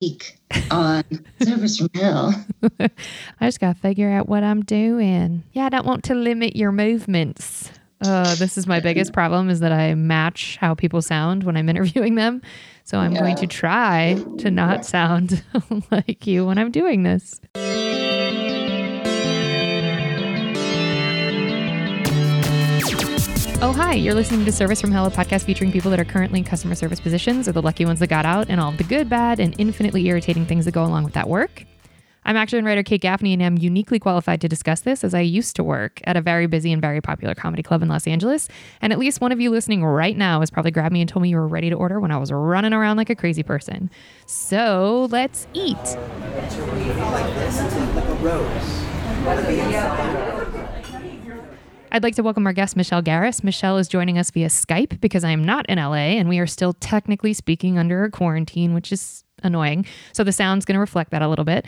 week on Service from Hell. I just got to figure out what I'm doing. Yeah, I don't want to limit your movements. Uh, this is my biggest problem is that I match how people sound when I'm interviewing them. So I'm going to try to not sound like you when I'm doing this. Oh, hi. You're listening to Service from Hell, a podcast featuring people that are currently in customer service positions or the lucky ones that got out and all the good, bad, and infinitely irritating things that go along with that work. I'm actor and writer Kate Gaffney, and I'm uniquely qualified to discuss this as I used to work at a very busy and very popular comedy club in Los Angeles. And at least one of you listening right now has probably grabbed me and told me you were ready to order when I was running around like a crazy person. So let's eat. I'd like to welcome our guest, Michelle Garris. Michelle is joining us via Skype because I am not in LA and we are still technically speaking under a quarantine, which is annoying. So the sound's going to reflect that a little bit.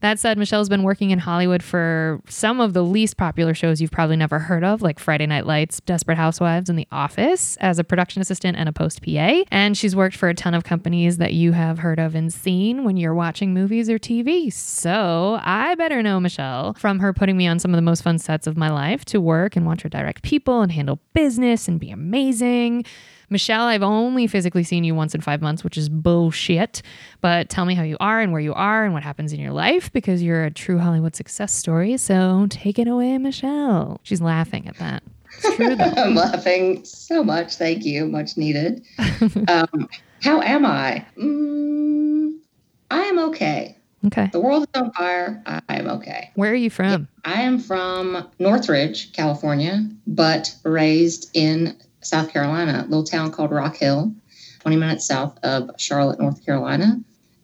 That said, Michelle's been working in Hollywood for some of the least popular shows you've probably never heard of, like Friday Night Lights, Desperate Housewives, and The Office, as a production assistant and a post PA. And she's worked for a ton of companies that you have heard of and seen when you're watching movies or TV. So I better know Michelle from her putting me on some of the most fun sets of my life to work and watch her direct people and handle business and be amazing. Michelle, I've only physically seen you once in five months, which is bullshit. But tell me how you are and where you are and what happens in your life because you're a true Hollywood success story. So take it away, Michelle. She's laughing at that. It's true, though. I'm laughing so much. Thank you. Much needed. um, how am I? Mm, I am okay. Okay. The world is on fire. I am okay. Where are you from? I am from Northridge, California, but raised in South Carolina, a little town called Rock Hill, 20 minutes south of Charlotte, North Carolina.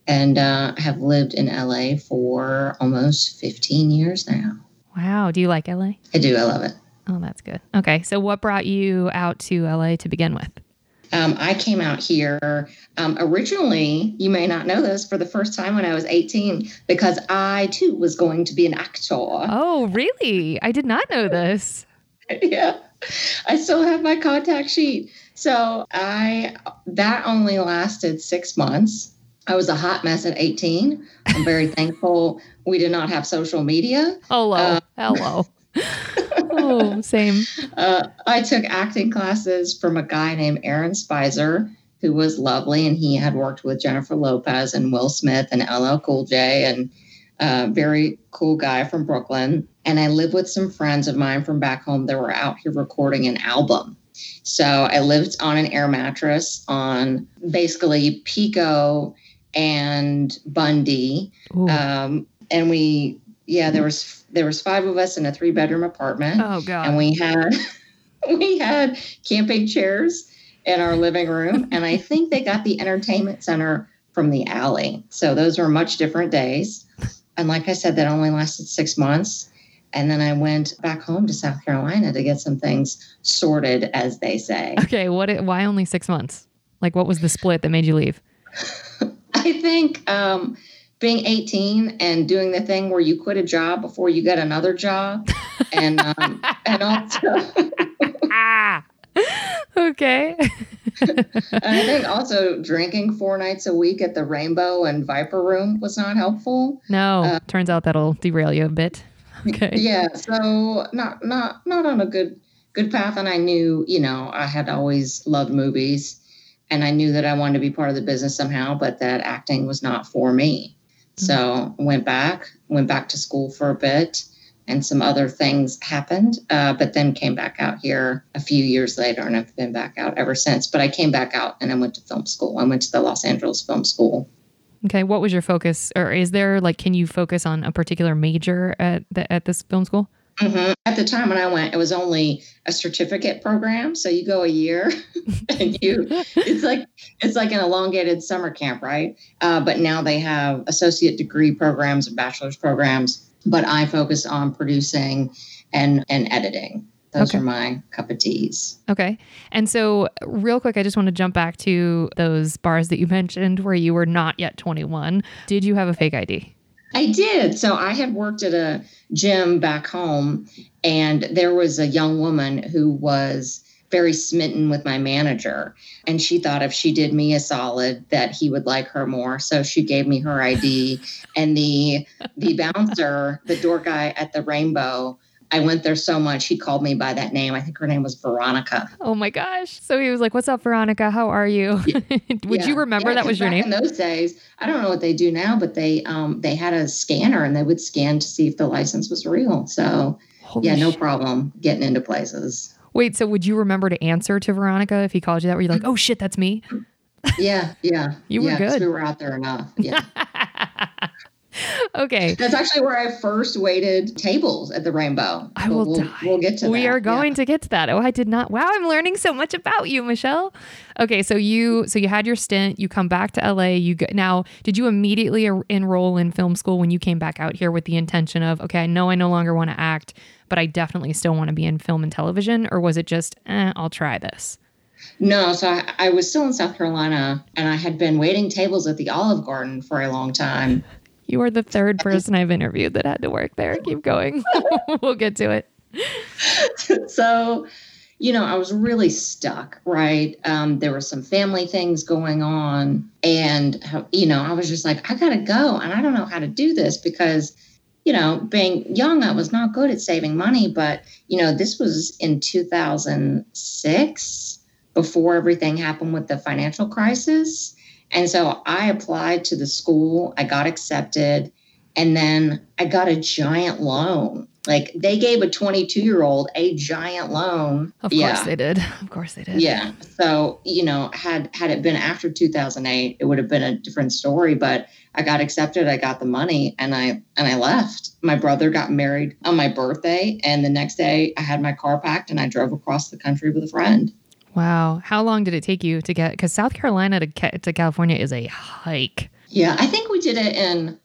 And uh, I have lived in LA for almost 15 years now. Wow. Do you like LA? I do. I love it. Oh, that's good. Okay. So, what brought you out to LA to begin with? Um, I came out here um, originally, you may not know this, for the first time when I was 18, because I too was going to be an actor. Oh, really? I did not know this. yeah. I still have my contact sheet. So I that only lasted six months. I was a hot mess at 18. I'm very thankful we did not have social media. Hello. Uh, Hello. oh, same. Uh, I took acting classes from a guy named Aaron Spicer, who was lovely, and he had worked with Jennifer Lopez and Will Smith and LL Cool J, and a uh, very cool guy from Brooklyn. And I lived with some friends of mine from back home that were out here recording an album. So I lived on an air mattress on basically Pico and Bundy. Um, and we, yeah, there was there was five of us in a three bedroom apartment. Oh god! And we had we had camping chairs in our living room, and I think they got the entertainment center from the alley. So those were much different days. And like I said, that only lasted six months. And then I went back home to South Carolina to get some things sorted, as they say. Okay, what? Why only six months? Like, what was the split that made you leave? I think um, being 18 and doing the thing where you quit a job before you get another job, and um, and also. ah. Okay. I think also drinking four nights a week at the Rainbow and Viper Room was not helpful. No, uh, turns out that'll derail you a bit. Okay. Yeah, so not not not on a good good path and I knew, you know, I had always loved movies and I knew that I wanted to be part of the business somehow, but that acting was not for me. Mm-hmm. So, went back, went back to school for a bit and some other things happened, uh, but then came back out here a few years later, and I've been back out ever since. But I came back out and I went to film school. I went to the Los Angeles Film School. Okay, what was your focus, or is there like, can you focus on a particular major at the, at this film school? Mm-hmm. At the time when I went, it was only a certificate program, so you go a year, and you it's like it's like an elongated summer camp, right? Uh, but now they have associate degree programs and bachelor's programs but I focus on producing and and editing. Those okay. are my cup of teas. Okay. And so, real quick, I just want to jump back to those bars that you mentioned where you were not yet 21. Did you have a fake ID? I did. So, I had worked at a gym back home, and there was a young woman who was very smitten with my manager. And she thought if she did me a solid that he would like her more. So she gave me her ID. and the the bouncer, the door guy at the Rainbow, I went there so much. He called me by that name. I think her name was Veronica. Oh my gosh. So he was like, What's up, Veronica? How are you? Yeah. Would yeah. you remember yeah, that was your name? In those days, I don't know what they do now, but they um they had a scanner and they would scan to see if the license was real. So Holy yeah, no problem getting into places. Wait, so would you remember to answer to Veronica if he called you that? Were you like, oh shit, that's me? Yeah, yeah. you were good. We were out there enough. Yeah. okay. That's actually where I first waited tables at the Rainbow. I will we'll, die. We'll get to we that. are going yeah. to get to that. Oh, I did not. Wow, I'm learning so much about you, Michelle. Okay, so you so you had your stint. You come back to LA. You go, now did you immediately enroll in film school when you came back out here with the intention of okay, I know I no longer want to act, but I definitely still want to be in film and television, or was it just eh, I'll try this? No, so I, I, was still in South Carolina and I had been waiting tables at the Olive Garden for a long time. You are the third person I've interviewed that had to work there. Keep going. we'll get to it. So, you know, I was really stuck, right? Um, there were some family things going on. And, you know, I was just like, I got to go. And I don't know how to do this because, you know, being young, I was not good at saving money. But, you know, this was in 2006 before everything happened with the financial crisis. And so I applied to the school, I got accepted, and then I got a giant loan. Like they gave a 22 year old a giant loan. Of course yeah. they did. Of course they did. Yeah. So, you know, had had it been after 2008, it would have been a different story, but I got accepted, I got the money and I and I left. My brother got married on my birthday and the next day I had my car packed and I drove across the country with a friend. Wow. How long did it take you to get? Because South Carolina to, to California is a hike. Yeah, I think we did it in,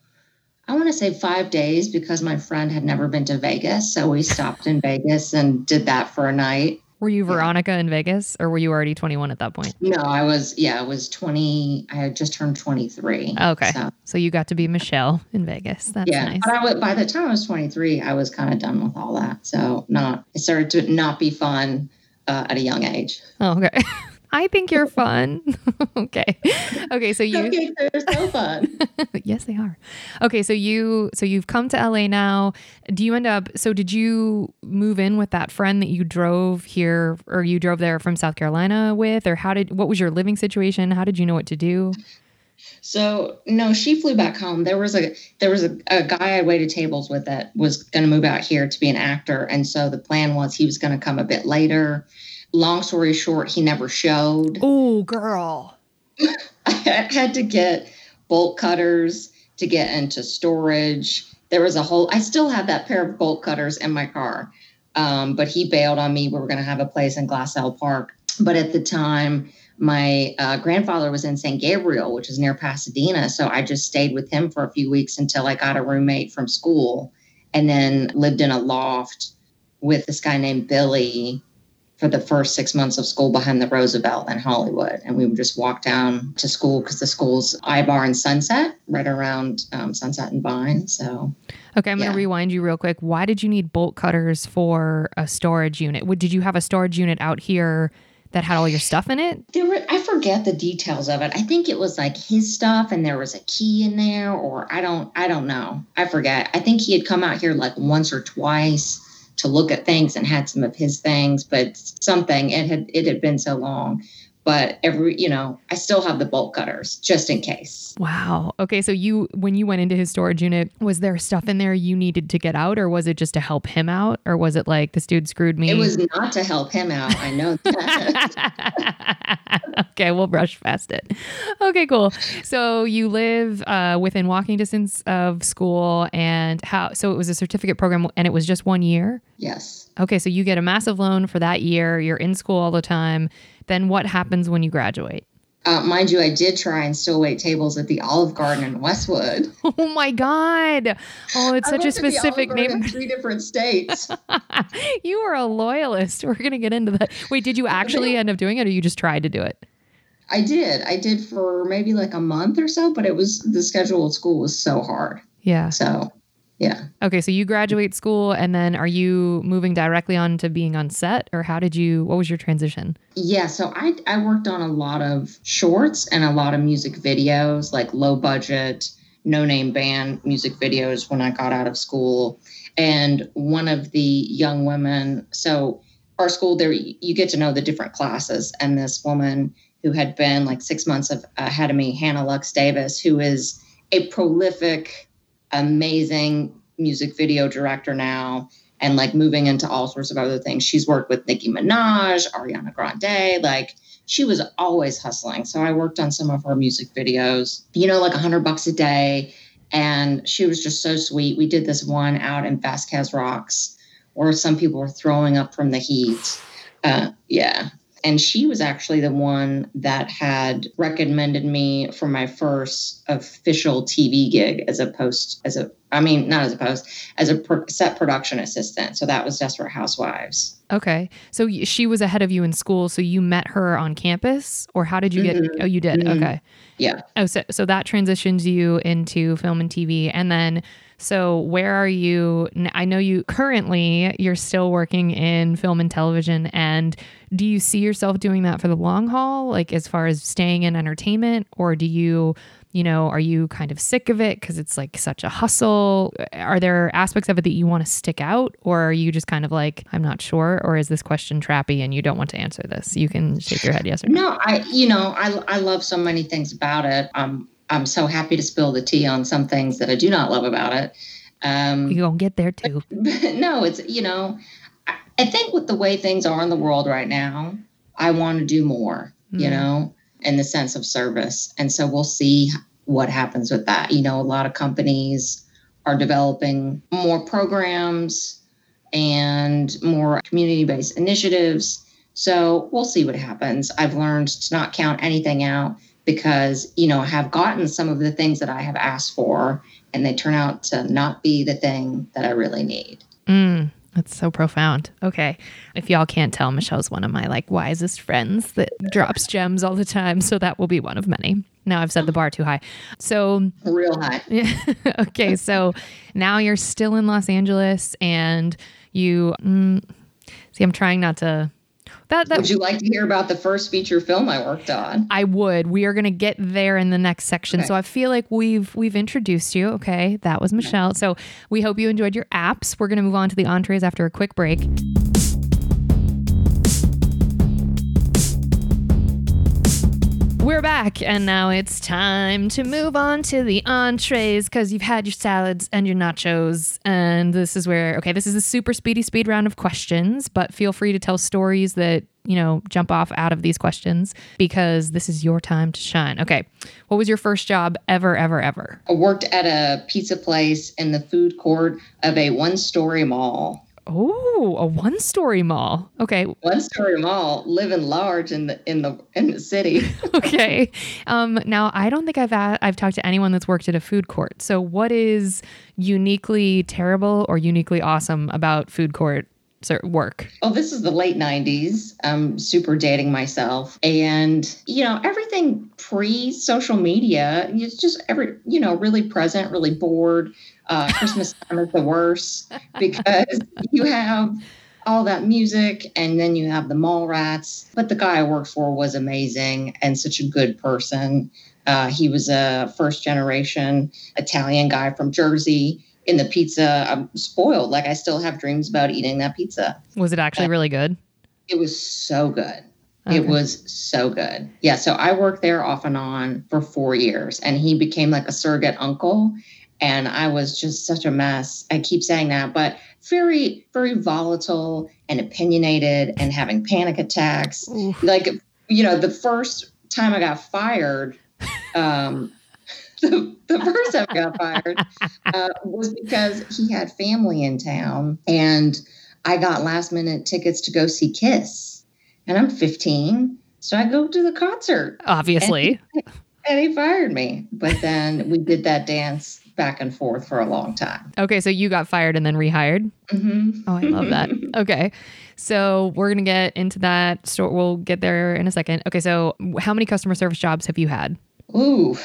I want to say five days because my friend had never been to Vegas. So we stopped in Vegas and did that for a night. Were you Veronica yeah. in Vegas or were you already 21 at that point? No, I was, yeah, I was 20. I had just turned 23. Okay. So, so you got to be Michelle in Vegas. That's yeah, nice. But I w- by the time I was 23, I was kind of done with all that. So not, it started to not be fun uh, at a young age. Oh, okay. I think you're fun. okay. Okay, so you Cupcakes are so fun. yes, they are. Okay, so you so you've come to LA now. Do you end up so did you move in with that friend that you drove here or you drove there from South Carolina with or how did what was your living situation? How did you know what to do? So no, she flew back home. There was a there was a, a guy I waited tables with that was going to move out here to be an actor, and so the plan was he was going to come a bit later long story short, he never showed. Oh, girl. I had to get bolt cutters to get into storage. There was a whole, I still have that pair of bolt cutters in my car. Um, but he bailed on me. We were going to have a place in Glassell Park. But at the time, my uh, grandfather was in San Gabriel, which is near Pasadena. So I just stayed with him for a few weeks until I got a roommate from school and then lived in a loft with this guy named Billy for the first six months of school behind the Roosevelt in Hollywood. And we would just walk down to school because the school's Ivar and Sunset, right around um, Sunset and Vine. So, okay, I'm yeah. going to rewind you real quick. Why did you need bolt cutters for a storage unit? Did you have a storage unit out here? That had all your stuff in it? There were I forget the details of it. I think it was like his stuff and there was a key in there or I don't I don't know. I forget. I think he had come out here like once or twice to look at things and had some of his things, but something it had it had been so long. But every you know, I still have the bolt cutters just in case. Wow. Okay, so you when you went into his storage unit, was there stuff in there you needed to get out, or was it just to help him out, or was it like this dude screwed me? It was not to help him out. I know that. okay, we'll brush past it. Okay, cool. So you live uh, within walking distance of school, and how? So it was a certificate program, and it was just one year. Yes. Okay, so you get a massive loan for that year. You're in school all the time. Then what happens when you graduate? Uh, mind you, I did try and still wait tables at the Olive Garden in Westwood. Oh my God! Oh, it's such a specific name. In three different states. you are a loyalist. We're gonna get into that. Wait, did you actually end up doing it, or you just tried to do it? I did. I did for maybe like a month or so, but it was the schedule of school was so hard. Yeah. So Yeah. Okay, so you graduate school and then are you moving directly on to being on set or how did you what was your transition? Yeah, so I I worked on a lot of shorts and a lot of music videos, like low budget, no name band music videos when I got out of school. And one of the young women, so our school there you get to know the different classes and this woman who had been like 6 months of ahead of me, Hannah Lux Davis, who is a prolific amazing music video director now and like moving into all sorts of other things. She's worked with Nicki Minaj, Ariana Grande, like she was always hustling. So I worked on some of her music videos, you know, like a hundred bucks a day. And she was just so sweet. We did this one out in Vasquez Rocks where some people were throwing up from the heat. Uh, yeah and she was actually the one that had recommended me for my first official TV gig as a post as a I mean not as a post as a pro, set production assistant. So that was Desperate Housewives. Okay, so she was ahead of you in school. So you met her on campus, or how did you get? Mm-hmm. Oh, you did. Mm-hmm. Okay. Yeah. Oh, so so that transitions you into film and TV, and then so, where are you? I know you currently you're still working in film and television and do you see yourself doing that for the long haul like as far as staying in entertainment or do you you know, are you kind of sick of it because it's like such a hustle? Are there aspects of it that you want to stick out, or are you just kind of like, I'm not sure, or is this question trappy and you don't want to answer this? You can shake your head yes or no. No, I, you know, I, I love so many things about it. Um, I'm so happy to spill the tea on some things that I do not love about it. Um, You're going to get there too. But no, it's, you know, I, I, think with the way things are in the world right now, I want to do more, mm. you know, in the sense of service. And so we'll see what happens with that. You know, a lot of companies are developing more programs and more community based initiatives. So we'll see what happens. I've learned to not count anything out because you know I have gotten some of the things that I have asked for, and they turn out to not be the thing that I really need. Mm, that's so profound. Okay, if y'all can't tell, Michelle's one of my like wisest friends that drops gems all the time, so that will be one of many. Now I've set the bar too high. So real high. Okay, so now you're still in Los Angeles, and you. Mm, see, I'm trying not to that, that, would you like to hear about the first feature film I worked on? I would. We are going to get there in the next section. Okay. So I feel like we've we've introduced you. Okay, that was Michelle. So we hope you enjoyed your apps. We're going to move on to the entrees after a quick break. We're back, and now it's time to move on to the entrees because you've had your salads and your nachos. And this is where, okay, this is a super speedy speed round of questions, but feel free to tell stories that, you know, jump off out of these questions because this is your time to shine. Okay, what was your first job ever, ever, ever? I worked at a pizza place in the food court of a one story mall. Oh, a one-story mall. Okay. One-story mall, living large in the in the in the city. okay. Um, now, I don't think I've I've talked to anyone that's worked at a food court. So, what is uniquely terrible or uniquely awesome about food court work? Oh, this is the late 90s. I'm super dating myself. And, you know, everything pre social media, it's just every, you know, really present, really bored. Uh, Christmas time is the worst because you have all that music and then you have the mall rats. But the guy I worked for was amazing and such a good person. Uh, he was a first generation Italian guy from Jersey. In the pizza, I'm spoiled. Like I still have dreams about eating that pizza. Was it actually really good? It was so good. Okay. It was so good. Yeah. So I worked there off and on for four years, and he became like a surrogate uncle and I was just such a mess. I keep saying that, but very, very volatile and opinionated and having panic attacks. Oof. Like, you know, the first time I got fired, um, the, the first time I got fired uh, was because he had family in town and I got last minute tickets to go see Kiss. And I'm 15. So I go to the concert. Obviously. And, and he fired me. But then we did that dance back and forth for a long time. Okay, so you got fired and then rehired. Mm-hmm. Oh, I love that. okay, so we're gonna get into that. So we'll get there in a second. Okay, so how many customer service jobs have you had? Ooh.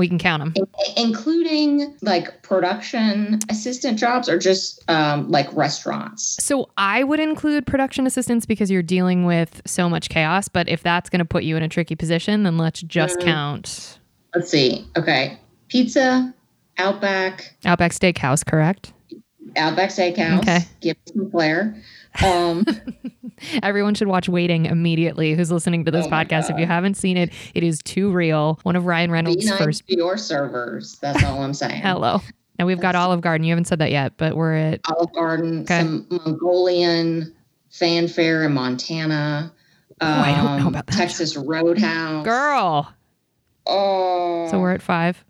We can count them. including like production assistant jobs or just um, like restaurants. So I would include production assistants because you're dealing with so much chaos. But if that's going to put you in a tricky position, then let's just Mm. count Let's see. Okay. Pizza, Outback, Outback Steakhouse, correct? Outback Steakhouse. Okay. Give some flair. Um, Everyone should watch Waiting immediately who's listening to this Oh podcast. If you haven't seen it, it is too real. One of Ryan be Reynolds' nice first. to your servers. That's all I'm saying. Hello. Now we've got Olive Garden. You haven't said that yet, but we're at. Olive Garden, Okay. some Mongolian fanfare in Montana. Oh, I don't know um, about that. Texas Roadhouse. Girl. Oh. So we're at five.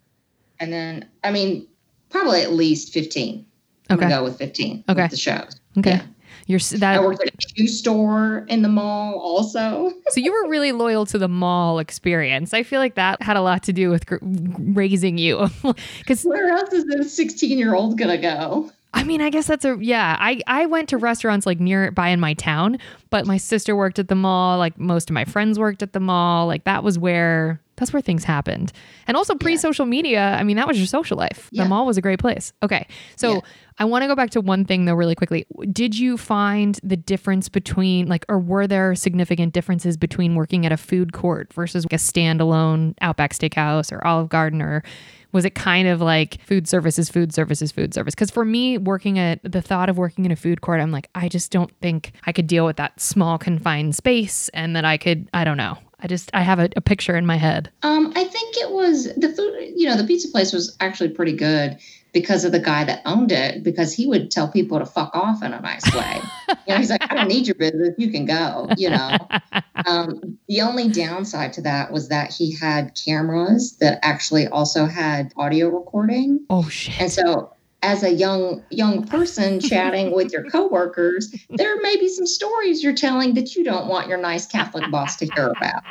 and then I mean probably at least fifteen. I'm Okay. go with fifteen. Okay. With the shows. Okay. Yeah. You're s- I that. worked at a shoe store in the mall also. So you were really loyal to the mall experience. I feel like that had a lot to do with gr- raising you. Because Where else is a 16 year old gonna go? I mean, I guess that's a yeah. I I went to restaurants like nearby in my town, but my sister worked at the mall. Like most of my friends worked at the mall. Like that was where that's where things happened. And also pre social media. I mean, that was your social life. The mall was a great place. Okay, so. Yeah. I want to go back to one thing though, really quickly. Did you find the difference between, like, or were there significant differences between working at a food court versus like a standalone Outback Steakhouse or Olive Garden, or was it kind of like food services, food services, food service? Because for me, working at the thought of working in a food court, I'm like, I just don't think I could deal with that small confined space, and that I could, I don't know. I just, I have a, a picture in my head. Um, I think it was the food. You know, the pizza place was actually pretty good because of the guy that owned it. Because he would tell people to fuck off in a nice way. you know, he's like, I don't need your business. You can go. You know. Um, the only downside to that was that he had cameras that actually also had audio recording. Oh shit. And so as a young young person chatting with your coworkers, there may be some stories you're telling that you don't want your nice Catholic boss to hear about.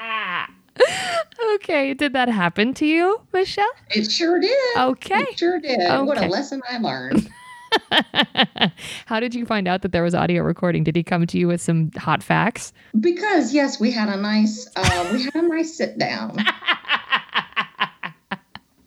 okay, did that happen to you, Michelle? It sure did. Okay. It sure did. What a lesson I learned. How did you find out that there was audio recording? Did he come to you with some hot facts? Because yes, we had a nice uh, we had a nice sit down.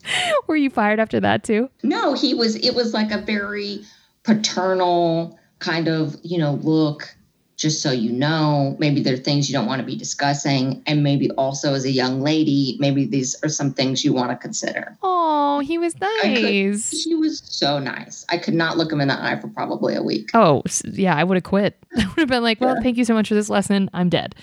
Were you fired after that too? No, he was it was like a very paternal kind of, you know, look, just so you know, maybe there are things you don't want to be discussing. And maybe also as a young lady, maybe these are some things you want to consider. Oh, he was could- nice. He was so nice. I could not look him in the eye for probably a week. Oh, yeah, I would have quit. I would have been like, well, Yeah. thank you so much for this lesson. I'm dead.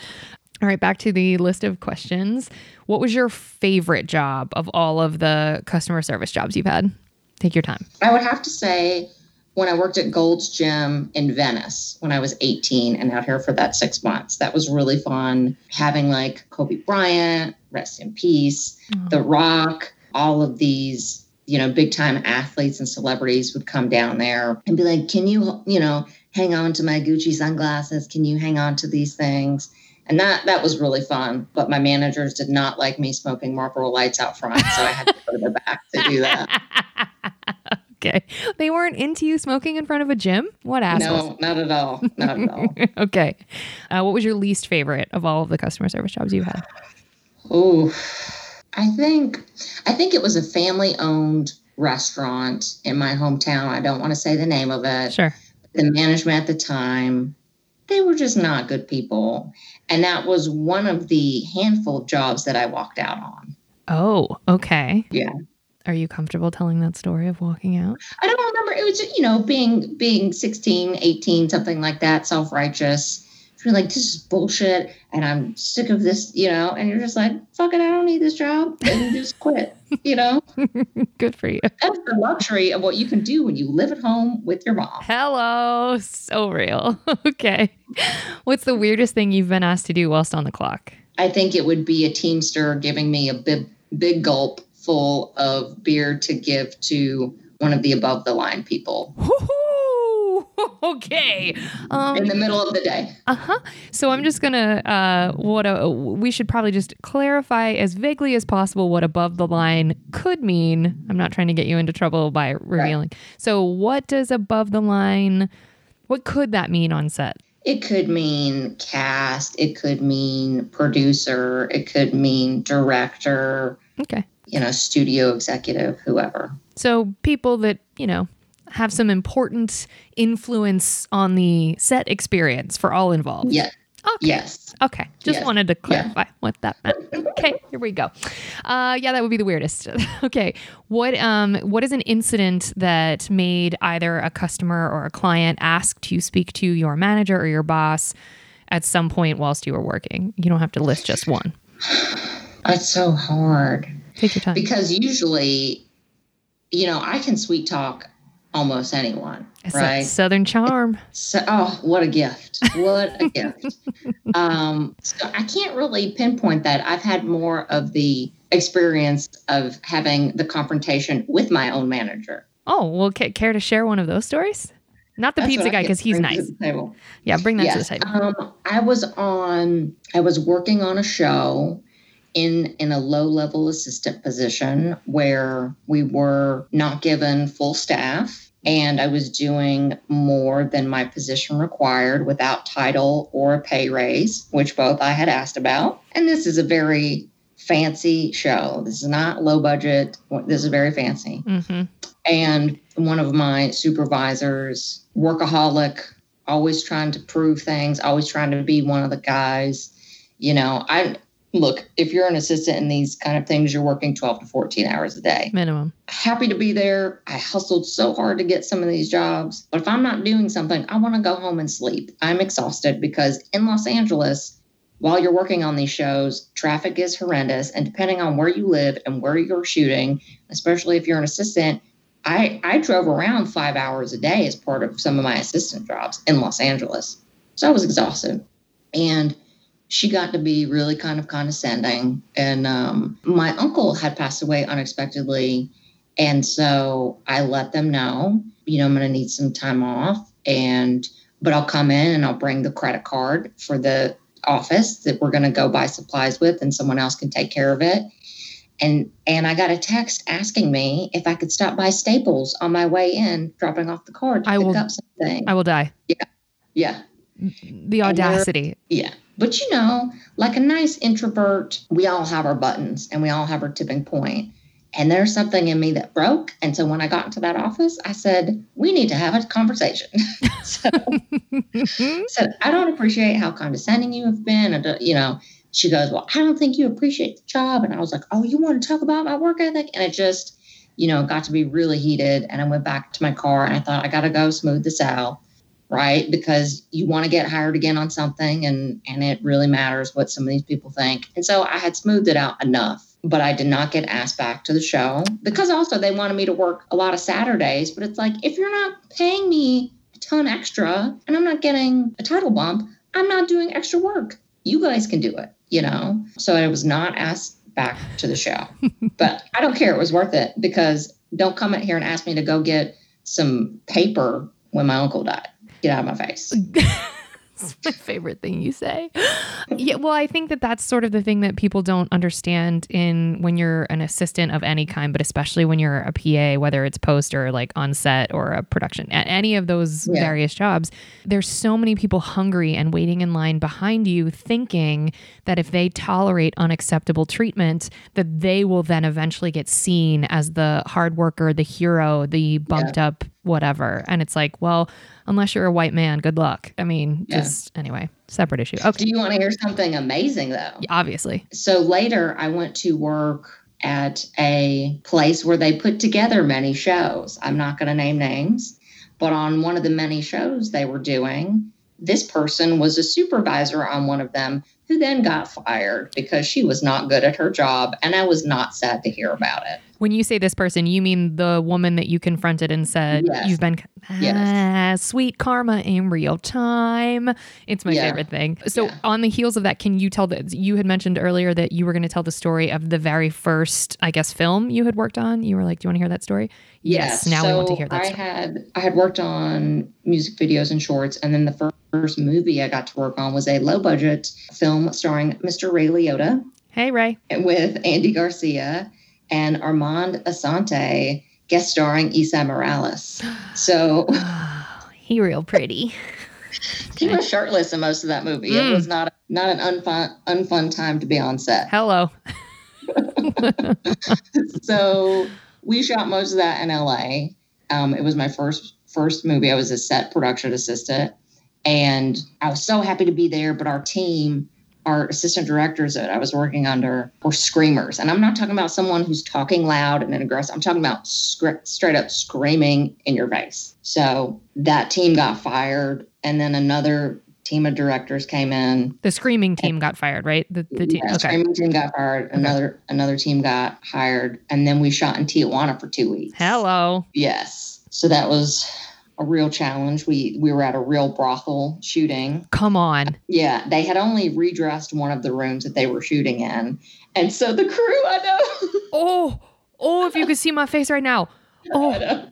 All right, back to the list of questions. What was your favorite job of all of the customer service jobs you've had? Take your time. I would have to say when I worked at Gold's Gym in Venice when I was 18 and out here for that six months, that was really fun. Having like Kobe Bryant, rest in peace, mm-hmm. The Rock, all of these, you know, big time athletes and celebrities would come down there and be like, Can you, you know, hang on to my Gucci sunglasses? Can you hang on to these things? And that that was really fun. But my managers did not like me smoking Marlboro lights out front. So I had to go to the back to do that. okay. They weren't into you smoking in front of a gym? What assholes? No, not at all. Not at all. okay. Uh, what was your least favorite of all of the customer service jobs you had? Oh, I think I think it was a family owned restaurant in my hometown. I don't want to say the name of it. Sure. The management at the time, they were just not good people. And that was one of the handful of jobs that I walked out on. Oh, okay. Yeah. Are you comfortable telling that story of walking out? I don't remember it was you know, being being 16, 18, something like that, self-righteous. You're like, this is bullshit and I'm sick of this, you know, and you're just like, fuck it, I don't need this job. And you just quit, you know? Good for you. That's the luxury of what you can do when you live at home with your mom. Hello. So real. okay. What's the weirdest thing you've been asked to do whilst on the clock? I think it would be a teamster giving me a big, big gulp full of beer to give to one of the above the line people Woo-hoo! Okay. Um, in the middle of the day. Uh huh. So I'm just gonna uh, what a, we should probably just clarify as vaguely as possible what above the line could mean. I'm not trying to get you into trouble by revealing. So what does above the line? What could that mean on set? It could mean cast, it could mean producer, it could mean director. Okay. you know, studio executive, whoever. So people that, you know, have some important influence on the set experience for all involved. Yeah. Okay. Yes. Okay. Just Yes. wanted to clarify what that meant. Okay, here we go. Uh, yeah, that would be the weirdest. okay. What um what is an incident that made either a customer or a client ask to speak to your manager or your boss at some point whilst you were working? You don't have to list just one. That's so hard Take your time. because usually, you know, I can sweet talk almost anyone, It's right? Southern charm. So, oh, what a gift! What a gift! Um, so I can't really pinpoint that. I've had more of the experience of having the confrontation with my own manager. Oh, well, ca- care to share one of those stories? Not the That's pizza guy because he's nice. table. Yeah, bring that Yes. to the table. Um, I was on. I was working on a show in in a low level assistant position where we were not given full staff, and I was doing more than my position required without title or a pay raise, which both I had asked about. And this is a very fancy show. This is not low budget. This is very fancy hmm and one of my supervisors workaholic always trying to prove things always trying to be one of the guys you know i look if you're an assistant in these kind of things you're working 12 to 14 hours a day Minimum. happy to be there i hustled so hard to get some of these jobs but if i'm not doing something i want to go home and sleep i'm exhausted because in los angeles while you're working on these shows traffic is horrendous and depending on where you live and where you're shooting especially if you're an assistant I, I drove around five hours a day as part of some of my assistant jobs in Los Angeles. So I was exhausted. And she got to be really kind of condescending. And um, my uncle had passed away unexpectedly. And so I let them know, you know, I'm going to need some time off. And, but I'll come in and I'll bring the credit card for the office that we're going to go buy supplies with and someone else can take care of it and and I got a text asking me if I could stop by Staples on my way in, dropping off the card to I pick will- up something. I will die. yeah, yeah. The audacity. yeah. But you know, like a nice introvert, we all have our buttons and we all have our tipping point. And there's something in me that broke. And so when I got into that office, I said, we need to have a conversation. so I don't appreciate how condescending you have been. And, uh, you know, she goes, Well, I don't think you appreciate the job. And I was like, Oh, you want to talk about my work ethic? And it just, you know, got to be really heated. And I went back to my car and I thought, I got to go smooth this out. Right. Because you want to get hired again on something and, and it really matters what some of these people think. And so I had smoothed it out enough, but I did not get asked back to the show because also they wanted me to work a lot of Saturdays. But it's like, if you're not paying me a ton extra and I'm not getting a title bump, I'm not doing extra work. You guys can do it, you know? So I was not asked back to the show. but I don't care. It was worth it because don't come in here and ask me to go get some paper when my uncle died. Get out of my face. It's my favorite thing you say. Yeah, well, I think that that's sort of the thing that people don't understand in when you're an assistant of any kind, but especially when you're a PA, whether it's post or like on set or a production, a- any of those Yeah. various jobs. There's so many people hungry and waiting in line behind you, thinking that if they tolerate unacceptable treatment, that they will then eventually get seen as the hard worker, the hero, the bumped up whatever. And it's like, well, unless you're a white man, good luck. I mean, Yeah. just anyway, separate issue. Okay. Do you want to hear something amazing though? Obviously. So later, I went to work at a place where they put together many shows. I'm not going to name names, but on one of the many shows they were doing, this person was a supervisor on one of them who then got fired because she was not good at her job. And I was not sad to hear about it. When you say this person, you mean the woman that you confronted and said, Yes. You've been Yes. ah, sweet karma in real time. It's my Yeah. favorite thing. So, Yeah. on the heels of that, can you tell that you had mentioned earlier that you were going to tell the story of the very first, I guess, film you had worked on? You were like, Do you want to hear that story? Yes. Now we want to hear that I story. had I had worked on music videos and shorts, and then the fir- first movie I got to work on was a low budget film starring Mr. Ray Liotta Hey, Ray. with Andy Garcia and Armand Assante guest starring Esai Morales. So he real pretty. he was shirtless in most of that movie. Mm. It was not not an unfun unfun time to be on set. Hello. so we shot most of that in LA. Um, it was my first first movie. I was a set production assistant, and I was so happy to be there. But our team, our assistant directors that I was working under, were screamers, and I'm not talking about someone who's talking loud and then aggressive. I'm talking about straight up screaming in your face. So that team got fired, and then another team of directors came in. The screaming team got fired, right? The, the team. Yeah, okay. screaming team got fired. Another another team got hired, and then we shot in Tijuana for two weeks. Hello. Yes. So that was a real challenge. We we were at a real brothel shooting. Come on. Yeah, they had only redressed one of the rooms that they were shooting in, and so the crew. I know. Oh, oh! If you could see my face right now. Oh, I don't,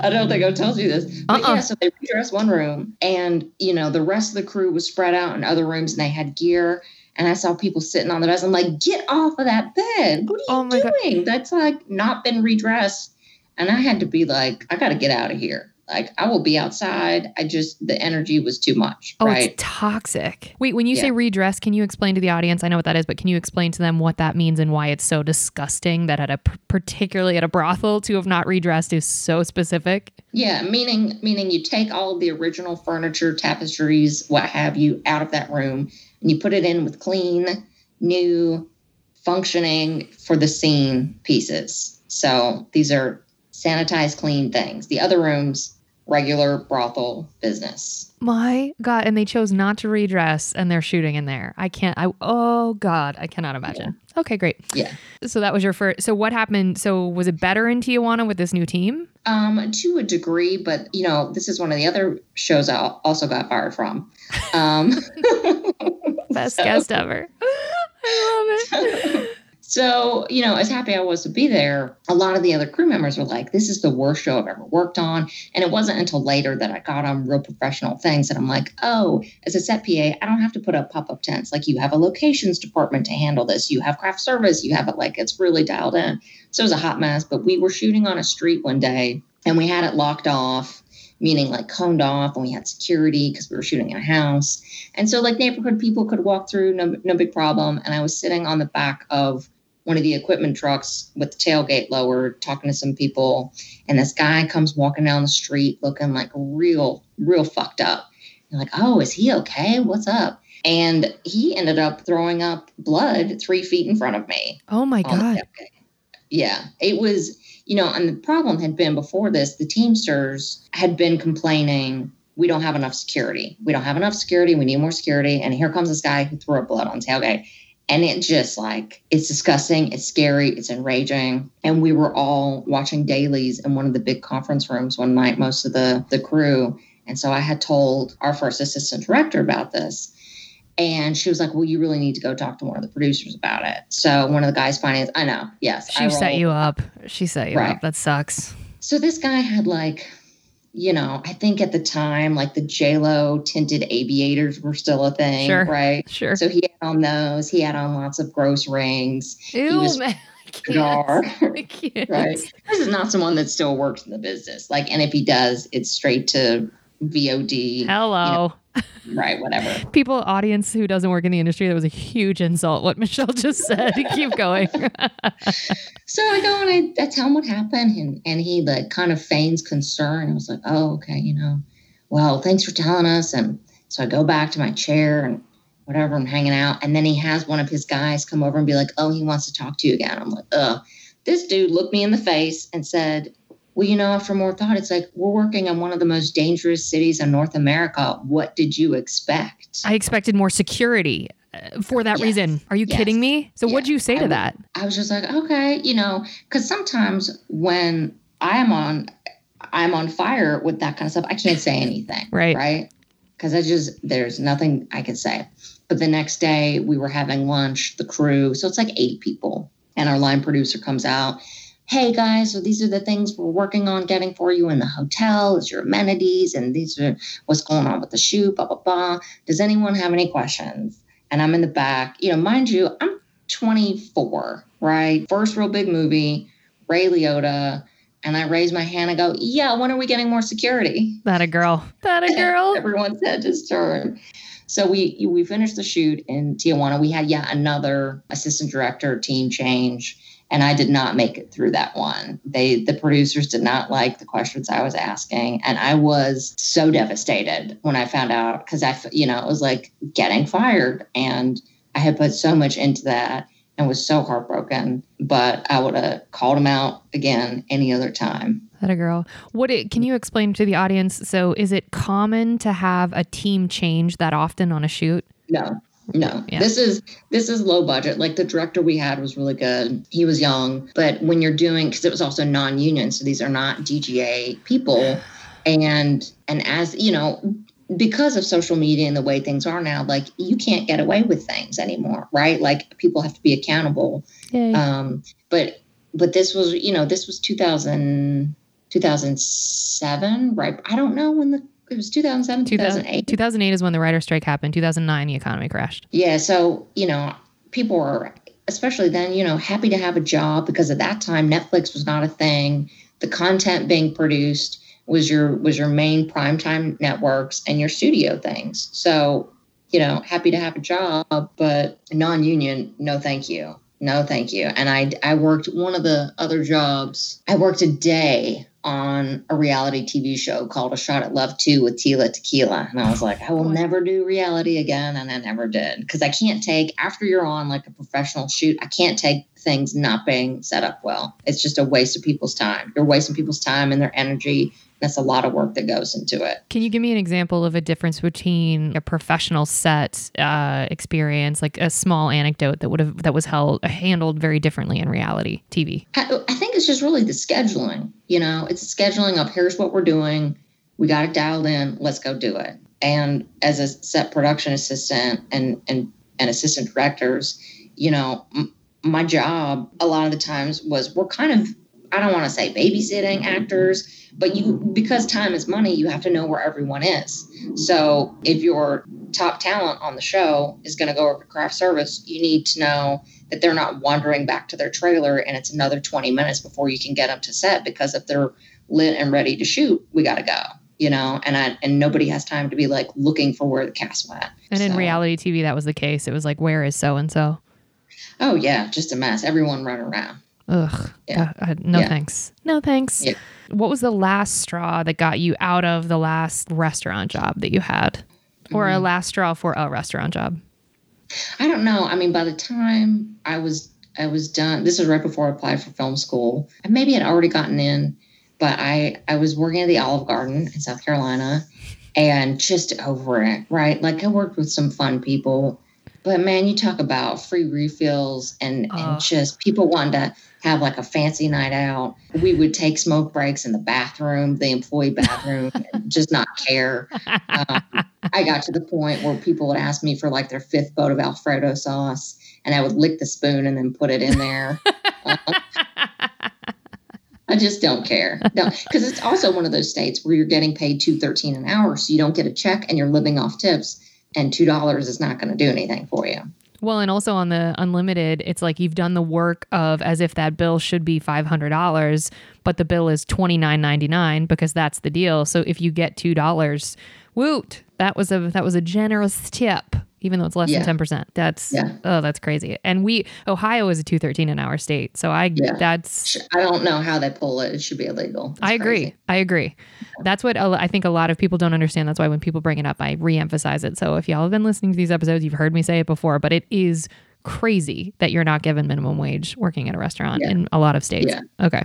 I don't think I told you this. But Uh-uh. yeah, so they redressed one room and you know, the rest of the crew was spread out in other rooms and they had gear. And I saw people sitting on the beds. I'm like, get off of that bed. What are oh you Oh my God. doing? That's like not been redressed. And I had to be like, I gotta get out of here. Like I will be outside. I just the energy was too much. oh, right. it's toxic. Wait, when you say redress, can you explain to the audience? I know what that is, but can you explain to them what that means and why it's so disgusting that at a particularly at a brothel to have not redressed is so specific? Yeah, meaning meaning you take all of the original furniture, tapestries, what have you, out of that room, and you put it in with clean, new, functioning for the scene pieces. So these are sanitized, clean things. The other rooms, regular brothel business. My God, and they chose not to redress, and they're shooting in there. I can't. I oh God, I cannot imagine. Okay, great. Yeah. So that was your first. So what happened? So was it better in Tijuana with this new team? Um, to a degree, but you know, this is one of the other shows I also got fired from. Um, Best So- guest ever. I love it. So, you know, as happy I was to be there, a lot of the other crew members were like, this is the worst show I've ever worked on. And it wasn't until later that I got on real professional things that I'm like, oh, as a set PA, I don't have to put up pop up tents. Like, you have a locations department to handle this. You have craft service. You have it like it's really dialed in. So it was a hot mess. But we were shooting on a street one day and we had it locked off. Meaning like coned off, and we had security because we were shooting in a house, and so like neighborhood people could walk through, no no big problem. And I was sitting on the back of one of the equipment trucks with the tailgate lowered, talking to some people. And this guy comes walking down the street looking like real, real fucked up. You're like, oh, is he okay? What's up? And he ended up throwing up blood three feet in front of me. Oh my God. Yeah, it was, you know, and the problem had been before this, the Teamsters had been complaining, we don't have enough security. We don't have enough security. We need more security. And here comes this guy who threw up blood on tailgate. And it just like, it's disgusting. It's scary. It's enraging. And we were all watching dailies in one of the big conference rooms one night, most of the, the crew. And so I had told our first assistant director about this. And she was like, Well, you really need to go talk to one of the producers about it. So one of the guys finance, I know, yes. She I set rolled. you up. She set you Right. up. That sucks. So this guy had like, you know, I think at the time, like the JLo tinted aviators were still a thing, Sure. right? Sure. So he had on those. He had on lots of gross rings. Ew, was man. I. Cigar, I can't. right? This is not someone that still works in the business. Like, and if he does, it's straight to VOD, Hello. Right? Whatever. People, audience who doesn't work in the industry, that was a huge insult what Michelle just said. Keep going. So I go and I, I tell him what happened, and, and he like kind of feigns concern. I was like, oh, okay, you know, well, thanks for telling us. And so I go back to my chair and whatever, I'm hanging out. And then he has one of his guys come over and be like, oh, he wants to talk to you again. I'm like, oh, this dude looked me in the face and said, well, you know, after more thought, it's like, we're working in one of the most dangerous cities in North America. What did you expect? I expected more security uh, for that Yes. reason. Are you Yes. kidding me? So, what'd you say I to that? I was just like, okay, you know, because sometimes when I am on, I'm on fire with that kind of stuff. I can't say anything, Right. Right? Because I just there's nothing I can say. But the next day we were having lunch, the crew, so it's like eight people, and our line producer comes out. Hey guys, so these are the things we're working on getting for you in the hotel. Is your amenities, and these are what's going on with the shoot. Blah blah blah. Does anyone have any questions? And I'm in the back. You know, mind you, I'm 24, right? First real big movie, Ray Liotta. And I raise my hand and go, Yeah, when are we getting more security? That a girl. That a girl. Everyone's head just turned. So we we finished the shoot in Tijuana. We had yet another assistant director team change, and I did not make it through that one. They the producers did not like the questions I was asking, and I was so devastated when I found out because I you know it was like getting fired, and I had put so much into that and was so heartbroken. But I would have called him out again any other time. That a girl. What it, can you explain to the audience? So, is it common to have a team change that often on a shoot? No, no. Yeah. This is this is low budget. Like the director we had was really good. He was young, but when you're doing because it was also non-union, so these are not DGA people, and and as you know, because of social media and the way things are now, like you can't get away with things anymore, right? Like people have to be accountable. Yay. Um, but but this was, you know, this was 2000, 2007, right? I don't know when the it was 2007, 2008. 2008 is when the writer strike happened. 2009, the economy crashed. Yeah. So, you know, people were, especially then, you know, happy to have a job because at that time, Netflix was not a thing. The content being produced was your was your main primetime networks and your studio things. So, you know, happy to have a job, but non-union, no thank you. No, thank you. And I I worked one of the other jobs. I worked a day on a reality TV show called A Shot at Love 2 with Tila Tequila. And I was like, I will never do reality again. And I never did. Because I can't take, after you're on like a professional shoot, I can't take things not being set up well. It's just a waste of people's time. You're wasting people's time and their energy that's a lot of work that goes into it. Can you give me an example of a difference between a professional set uh, experience, like a small anecdote that would have that was held handled very differently in reality TV? I, I think it's just really the scheduling. You know, it's scheduling of here's what we're doing, we got it dialed in, let's go do it. And as a set production assistant and and and assistant directors, you know, m- my job a lot of the times was we're kind of I don't want to say babysitting mm-hmm. actors, but you because time is money, you have to know where everyone is. So if your top talent on the show is going to go over to craft service, you need to know that they're not wandering back to their trailer and it's another 20 minutes before you can get them to set because if they're lit and ready to shoot, we got to go you know, and I and nobody has time to be like looking for where the cast went. And so. in reality TV, that was the case. It was like, where is so and so? Oh yeah, just a mess. Everyone running around. Ugh. Yeah. Uh, uh, no yeah. thanks. No thanks. Yeah. What was the last straw that got you out of the last restaurant job that you had? Or mm-hmm. a last straw for a restaurant job? I don't know. I mean, by the time I was I was done, this was right before I applied for film school. And maybe I'd already gotten in, but I I was working at the Olive Garden in South Carolina and just over it, right? Like I worked with some fun people. But man, you talk about free refills and, and just people wanting to have like a fancy night out. We would take smoke breaks in the bathroom, the employee bathroom, just not care. Um, I got to the point where people would ask me for like their fifth boat of Alfredo sauce, and I would lick the spoon and then put it in there. um, I just don't care. No, because it's also one of those states where you're getting paid two thirteen an hour, so you don't get a check and you're living off tips, and two dollars is not going to do anything for you. Well, and also on the unlimited, it's like you've done the work of as if that bill should be $500, but the bill is $29.99 because that's the deal. So if you get $2, woot, that was a that was a generous tip even though it's less yeah. than 10%. That's yeah. oh, that's crazy. And we Ohio is a 213 an hour state. So I yeah. that's I don't know how they pull it. It should be illegal. I agree. Crazy. I agree. That's what I think a lot of people don't understand. That's why when people bring it up, I reemphasize it. So if y'all have been listening to these episodes, you've heard me say it before, but it is crazy that you're not given minimum wage working at a restaurant yeah. in a lot of states. Yeah. Okay.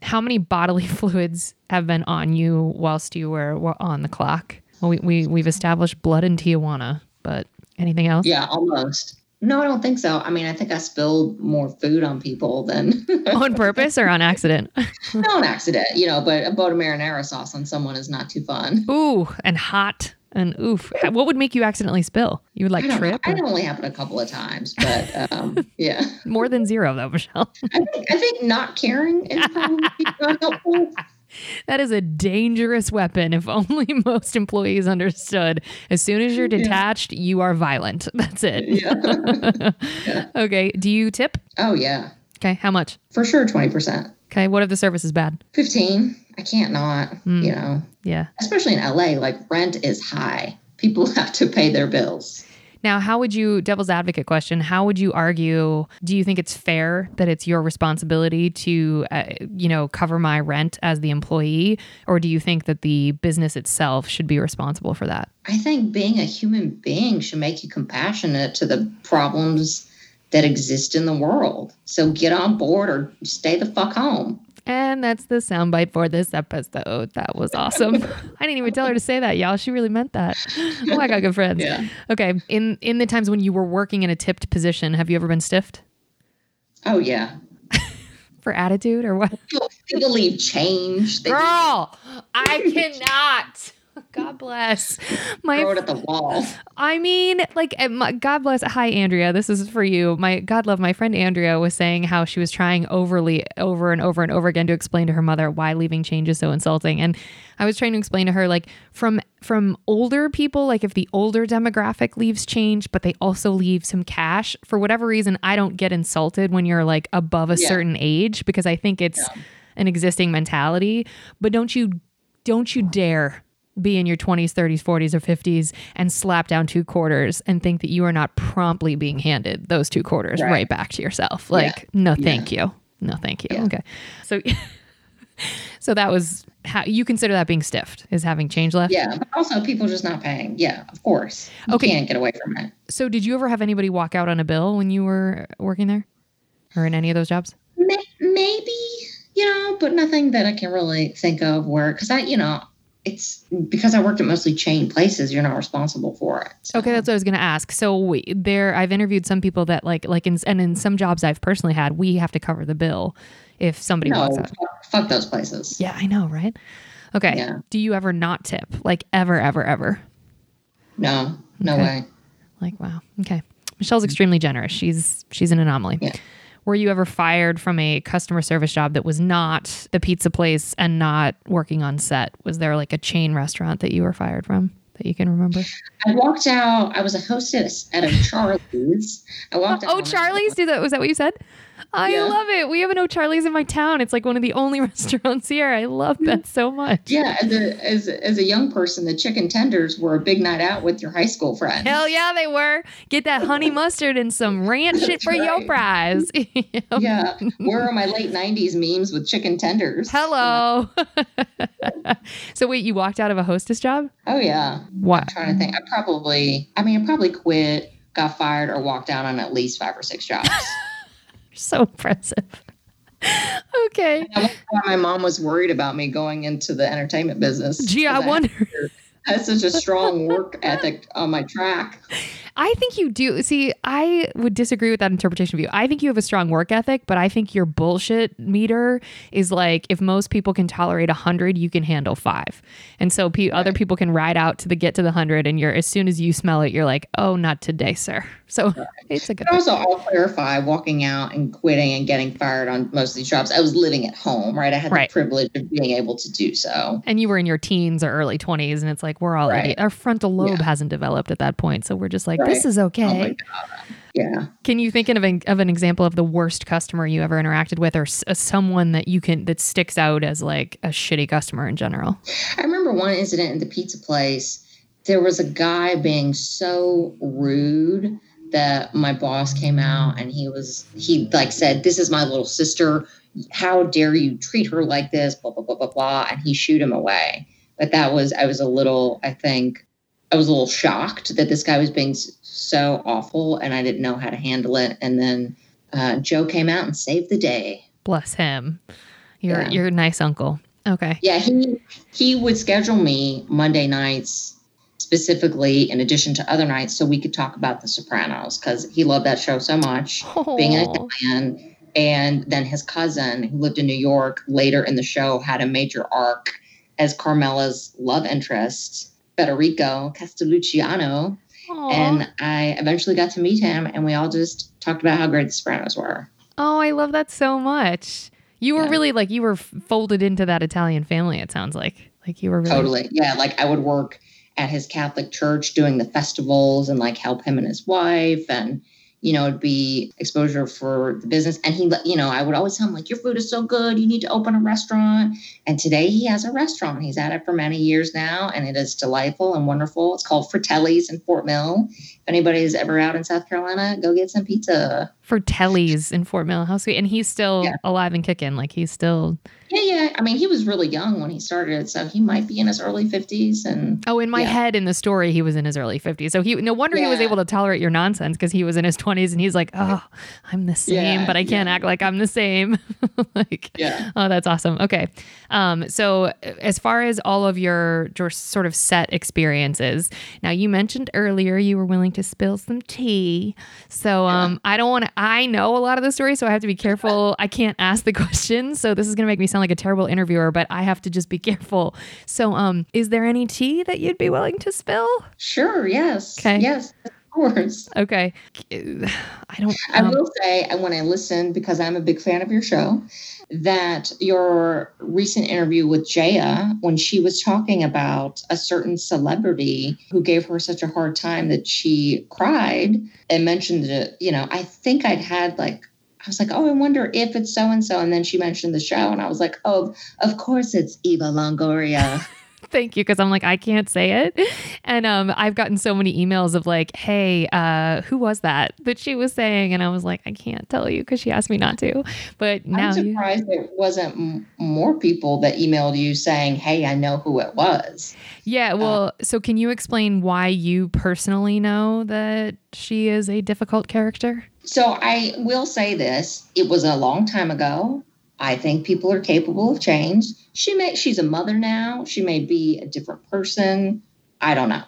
How many bodily fluids have been on you whilst you were, were on the clock? Well, we, we, we've established blood in Tijuana, but Anything else? Yeah, almost. No, I don't think so. I mean, I think I spilled more food on people than on purpose or on accident. no, on accident, you know. But a boat of marinara sauce on someone is not too fun. Ooh, and hot and oof. What would make you accidentally spill? You would like I trip? It only happened a couple of times, but um, yeah, more than zero though, Michelle. I think I think not caring is not helpful that is a dangerous weapon if only most employees understood. As soon as you're detached, yeah. you are violent. That's it. Yeah. yeah. Okay. Do you tip? Oh, yeah. Okay. How much? For sure, 20%. Okay. What if the service is bad? 15. I can't not, mm. you know. Yeah. Especially in LA, like rent is high people have to pay their bills. Now, how would you, devil's advocate question, how would you argue? Do you think it's fair that it's your responsibility to, uh, you know, cover my rent as the employee? Or do you think that the business itself should be responsible for that? I think being a human being should make you compassionate to the problems that exist in the world. So get on board or stay the fuck home. And that's the soundbite for this episode. That was awesome. I didn't even tell her to say that, y'all. She really meant that. Oh, I got good friends. Yeah. Okay. In in the times when you were working in a tipped position, have you ever been stiffed Oh yeah. for attitude or what? People, people leave change. They Girl, I cannot. God bless. My throw it at the wall. I mean, like, uh, God bless. Hi, Andrea. This is for you. My God love. My friend Andrea was saying how she was trying overly, over and over and over again to explain to her mother why leaving change is so insulting. And I was trying to explain to her, like, from from older people, like if the older demographic leaves change, but they also leave some cash for whatever reason, I don't get insulted when you're like above a Yeah. certain age because I think it's Yeah. an existing mentality. But don't you, don't you dare be in your 20s, 30s, 40s, or 50s and slap down two quarters and think that you are not promptly being handed those two quarters right, Right. back to yourself. Like, no, Yeah. thank you. No, thank you. Yeah. Okay. So, so that was how you consider that being stiffed is having change left. Yeah, but also people just not paying. Yeah, of course. You Okay. can't get away from it. So, did you ever have anybody walk out on a bill when you were working there or in any of those jobs? Maybe, you know, but nothing that I can really think of where, because I, you know, it's because I worked at mostly chain places, you're not responsible for it. So- Okay, that's what I was going to ask. So we, there, I've interviewed some people that like, like, in, and in some jobs I've personally had, we have to cover the bill if somebody no, fuck, fuck those places. Yeah, I know, right? Okay. Yeah. Do you ever not tip? Like ever, ever, ever? No, no Okay. way. Like wow. Okay. Michelle's extremely generous. She's she's an anomaly. Yeah. Were you ever fired from a customer service job that was not the pizza place and not working on set? Was there like a chain restaurant that you were fired from that you can remember? I walked out. I was a hostess at a Charlie's. I walked oh, out. Oh, Charlie's. Did that? Was that what you said? I Yeah. love it. We have an O'Charley's in my town. It's like one of the only restaurants here. I love hmm. that so much. Yeah, as a, as, a- as a young person, the chicken tenders were a big night out with your high school friends. Hell yeah, they were. Get that honey mustard and some ranch shit for your right. fries. Yeah, where are my late '90s memes with chicken tenders? Hello. so wait, you walked out of a hostess job? Oh yeah. What? I'm trying to think. I probably, I mean, I probably quit, got fired, or walked out on at least five or six jobs. So impressive. okay. I my mom was worried about me going into the entertainment business. Gee, I wonder. I had such a strong work ethic on my track. I think you do. See, I would disagree with that interpretation of you. I think you have a strong work ethic, but I think your bullshit meter is like if most people can tolerate 100, you can handle 5. And so pe- other people can ride out to the get to the 100 and you're as soon as you smell it, you're like, "Oh, not today, sir." So it's a good But also, I'll clarify walking out and quitting and getting fired on most of these jobs. I was living at home, right? I had Right. the privilege of being able to do so. and you were in your teens or early 20s and it's like we're all Right. our frontal lobe Yeah. hasn't developed at that point so we're just like Right. this is Oh okay my God. Yeah. can you think of an, of an example of the worst customer you ever interacted with or s- uh, someone that you can that sticks out as like a shitty customer in general I remember one incident in the pizza place. There was a guy being so rude that my boss came out and he was he like said, "This is my little sister. How dare you treat her like this?" Blah blah blah blah blah, and he shooed him away. But that was I was a little I think I was a little shocked that this guy was being so awful, and I didn't know how to handle it. And then uh, Joe came out and saved the day. bless him you're Yeah. you're a nice uncle okay Yeah, he he would schedule me Monday nights specifically in addition to other nights so we could talk about the Sopranos because he loved that show so much being an Italian. And then his cousin who lived in New York later in the show had a major arc as Carmela's love interest, Federico Castelluccio. Aw. And I eventually got to meet him and we all just talked about how great the Sopranos were. oh i love that so much you were Yeah. really like you were folded into that italian family it sounds like like you were really Totally. Yeah. Like I would work at his Catholic church doing the festivals and like help him and his wife. And, you know, it'd be exposure for the business. And he, you know, I would always tell him, like, your food is so good. You need to open a restaurant. And today he has a restaurant. He's at it for many years now, and it is delightful and wonderful. It's called Fratelli's in Fort Mill. If anybody's ever out in South Carolina, go get some pizza. Fratelli's in Fort Mill. How sweet. And he's still yeah. alive and kicking. Like, he's still yeah, yeah. I mean, he was really young when he started, so he might be in his early fifties. And oh, in my yeah. head, in the story, he was in his early fifties. So he, no wonder yeah. he was able to tolerate your nonsense because he was in his twenties, and he's like, "Oh, I'm the same, but I can't act like I'm the same." like, yeah. Oh, that's awesome. Okay. Um, so as far as all of your, your sort of set experiences, now you mentioned earlier you were willing to spill some tea. So um, I don't want to. I know a lot of the story, so I have to be careful. I can't ask the questions, so this is going to make me sound like a terrible interviewer, but I have to just be careful. So, um, is there any tea that you'd be willing to spill? Sure. Yes. Okay. Yes. Of course. Okay. I don't. Um, I will say, when I listen because I'm a big fan of your show. That your recent interview with Jaya, when she was talking about a certain celebrity who gave her such a hard time that she cried and mentioned it, you know, I think I'd had like I was like, oh, I wonder if it's so and so. And then she mentioned the show, and I was like, oh, of course it's Eva Longoria. Thank you, because I'm like I can't say it, and um, I've gotten so many emails of like, hey, uh, who was that that she was saying, and I was like, I can't tell you because she asked me not to. But now I'm surprised you... there wasn't m- more people that emailed you saying, hey, I know who it was. Yeah, uh, well, so can you explain why you personally know that she is a difficult character? So I will say this: it was a long time ago. I think people are capable of change. She may she's a mother now. She may be a different person. I don't know.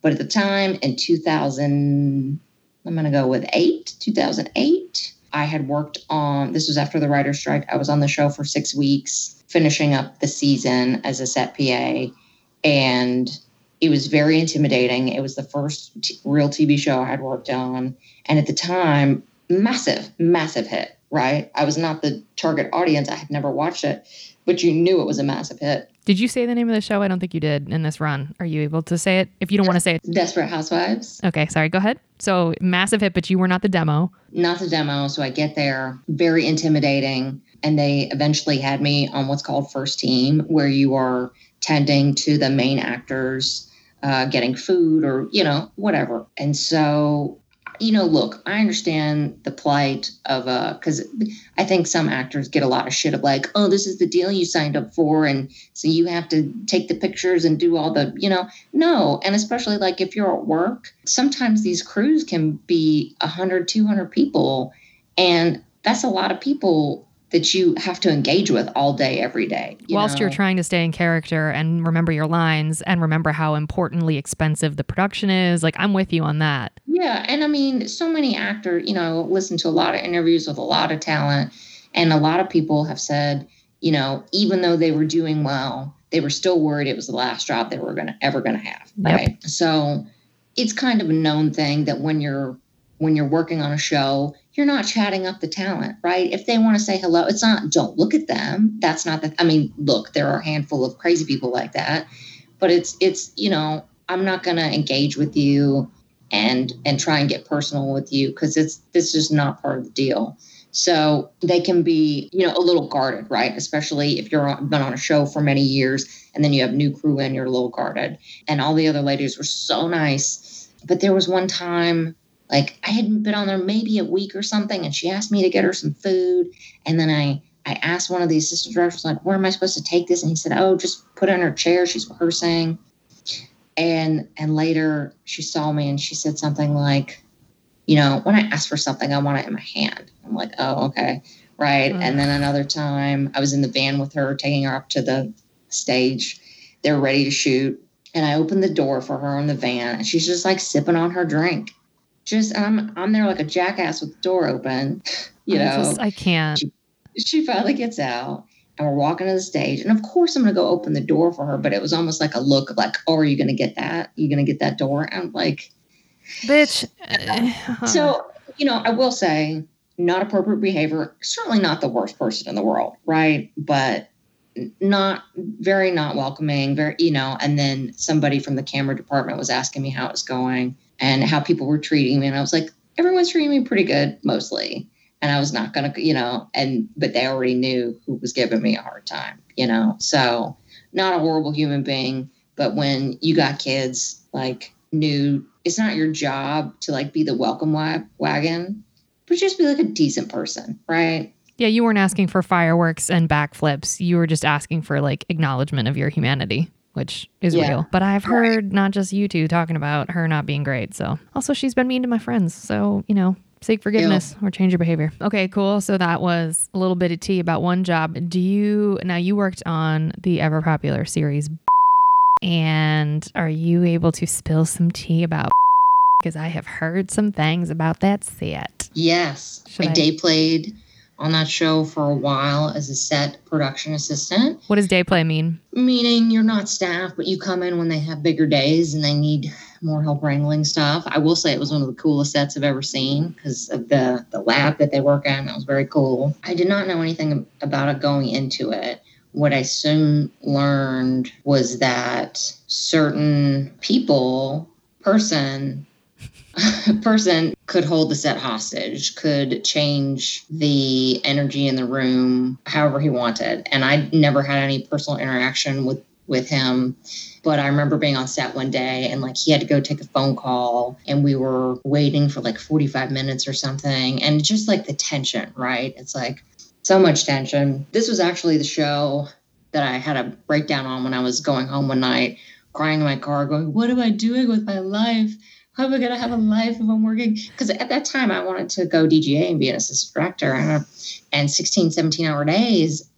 But at the time in 2000, I'm going to go with 8, 2008, I had worked on this was after the writer's strike. I was on the show for 6 weeks, finishing up the season as a set PA and it was very intimidating. It was the first t- real TV show I had worked on. And at the time, massive, massive hit, right? I was not the target audience. I had never watched it, but you knew it was a massive hit. Did you say the name of the show? I don't think you did in this run. Are you able to say it? If you don't want to say it, Desperate Housewives. Okay, sorry. Go ahead. So massive hit, but you were not the demo. Not the demo. So I get there, very intimidating. And they eventually had me on what's called first team, where you are tending to the main actors uh, getting food or, you know, whatever. And so, you know, look, I understand the plight of, uh, because I think some actors get a lot of shit of like, oh, this is the deal you signed up for. And so you have to take the pictures and do all the, you know, no. And especially like if you're at work, sometimes these crews can be 100, 200 people. And that's a lot of people that you have to engage with all day, every day. You Whilst know? you're trying to stay in character and remember your lines and remember how importantly expensive the production is. Like, I'm with you on that. Yeah. And I mean, so many actors, you know, listen to a lot of interviews with a lot of talent. And a lot of people have said, you know, even though they were doing well, they were still worried it was the last job they were going to ever going to have. Right. Yep. So it's kind of a known thing that when you're when you're working on a show, you're not chatting up the talent, right? If they want to say hello, it's not, don't look at them. That's not the, I mean, look, there are a handful of crazy people like that, but it's, it's, you know, I'm not going to engage with you and, and try and get personal with you because it's, this is not part of the deal. So they can be, you know, a little guarded, right? Especially if you're on, been on a show for many years and then you have new crew in, you're a little guarded. And all the other ladies were so nice. But there was one time like I hadn't been on there maybe a week or something, and she asked me to get her some food. And then I I asked one of the assistant directors, like, where am I supposed to take this? And he said, Oh, just put it in her chair. She's rehearsing. And and later she saw me and she said something like, you know, when I ask for something, I want it in my hand. I'm like, oh, okay. Right. Mm. And then another time I was in the van with her, taking her up to the stage. They're ready to shoot. And I opened the door for her in the van and she's just like sipping on her drink just I'm I'm there like a jackass with the door open, you know. I, just, I can't. She, she, finally gets out and we're walking to the stage. And of course I'm gonna go open the door for her, but it was almost like a look of like, oh, are you gonna get that? Are you gonna get that door? And I'm like Bitch. Uh-huh. so, you know, I will say not appropriate behavior, certainly not the worst person in the world, right? But not very not welcoming, very, you know, and then somebody from the camera department was asking me how it's going and how people were treating me. And I was like, everyone's treating me pretty good mostly. And I was not going to, you know, and, but they already knew who was giving me a hard time, you know? So not a horrible human being. But when you got kids, like, new, it's not your job to like be the welcome wagon, but just be like a decent person, right? Yeah, you weren't asking for fireworks and backflips. You were just asking for like acknowledgement of your humanity, which is yeah. real. But I've heard not just you two talking about her not being great. So also, she's been mean to my friends. So, you know, seek forgiveness or change your behavior. Okay, cool. So that was a little bit of tea about one job. Do you now you worked on the ever popular series and are you able to spill some tea about because I have heard some things about that set. Yes. Should I, I day played on that show for a while as a set production assistant. What does day play mean? Meaning you're not staff, but you come in when they have bigger days and they need more help wrangling stuff. I will say it was one of the coolest sets I've ever seen because of the the lab that they work in. That was very cool. I did not know anything about it going into it. What I soon learned was that certain people, person, person could hold the set hostage, could change the energy in the room however he wanted. And I never had any personal interaction with with him. But I remember being on set one day and like he had to go take a phone call and we were waiting for like 45 minutes or something. And just like the tension, right? It's like so much tension. This was actually the show that I had a breakdown on when I was going home one night, crying in my car, going, What am I doing with my life? How am I going to have a life if I'm working? Because at that time, I wanted to go DGA and be an assistant director. And, and 16, 17 hour days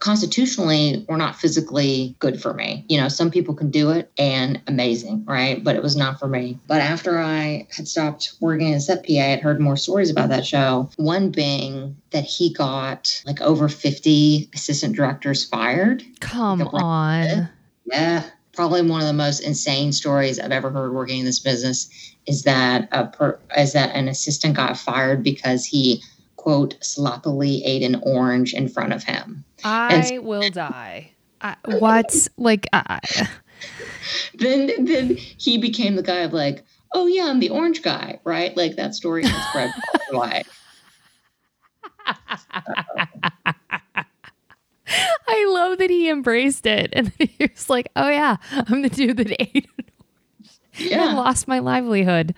constitutionally were not physically good for me. You know, some people can do it and amazing, right? But it was not for me. But after I had stopped working as set PA, I had heard more stories about that show. One being that he got like over 50 assistant directors fired. Come on. Yeah probably one of the most insane stories I've ever heard working in this business is that a per, is that an assistant got fired because he quote sloppily ate an orange in front of him. I so, will die. I, what like I, then then he became the guy of like oh yeah I'm the orange guy right like that story has spread wide. I love that he embraced it and he was like, "Oh yeah, I'm the dude that ate yeah. and lost my livelihood."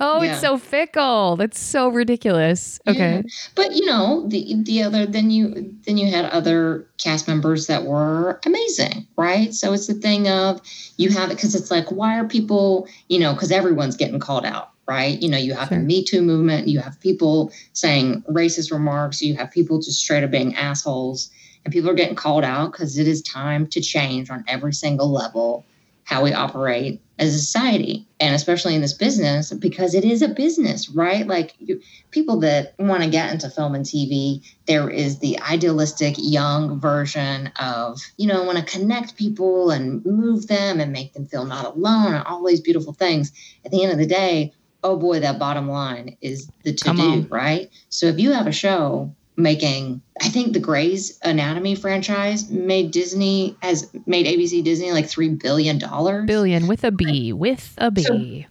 Oh, yeah. it's so fickle. That's so ridiculous. Okay. Yeah. But you know, the the other then you then you had other cast members that were amazing, right? So it's the thing of you have it because it's like, why are people, you know, because everyone's getting called out, right? You know, you have sure. the Me Too movement, you have people saying racist remarks, you have people just straight up being assholes and people are getting called out because it is time to change on every single level how we operate as a society and especially in this business because it is a business right? Like you, people that want to get into film and tv there is the idealistic young version of you know want to connect people and move them and make them feel not alone and all these beautiful things. At the end of the day oh boy that bottom line is the to do right? So if you have a show making I think the Grey's Anatomy franchise made Disney has made ABC Disney like three billion dollars. Billion with a B, with a B. So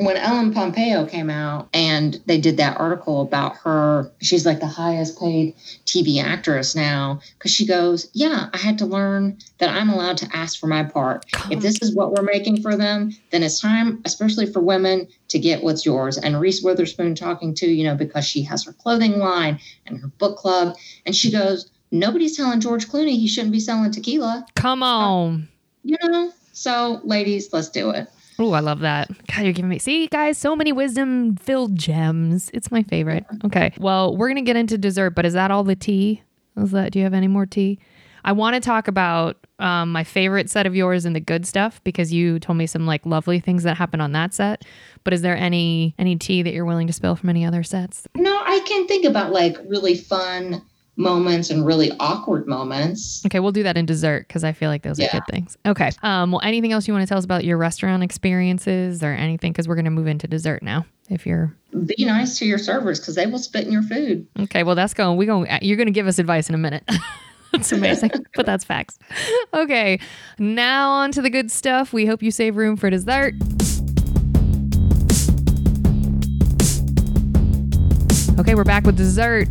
when Ellen Pompeo came out and they did that article about her, she's like the highest paid TV actress now because she goes, Yeah, I had to learn that I'm allowed to ask for my part. If this is what we're making for them, then it's time, especially for women, to get what's yours. And Reese Witherspoon talking to, you know, because she has her clothing line and her book club. And she goes, Nobody's telling George Clooney he shouldn't be selling tequila. Come on. You know? So, ladies, let's do it. Oh, I love that. God, you're giving me, see, guys, so many wisdom filled gems. It's my favorite. Okay. Well, we're going to get into dessert, but is that all the tea? Is that, do you have any more tea? I want to talk about um, my favorite set of yours and the good stuff because you told me some like lovely things that happened on that set. But is there any any tea that you're willing to spill from any other sets? No, I can think about like really fun moments and really awkward moments. Okay, we'll do that in dessert because I feel like those yeah. are good things. Okay. Um, well, anything else you want to tell us about your restaurant experiences or anything? Because we're going to move into dessert now. If you're be nice to your servers because they will spit in your food. Okay, well that's going. We going. You're going to give us advice in a minute. That's amazing, but that's facts. Okay, now on to the good stuff. We hope you save room for dessert. Okay, we're back with dessert.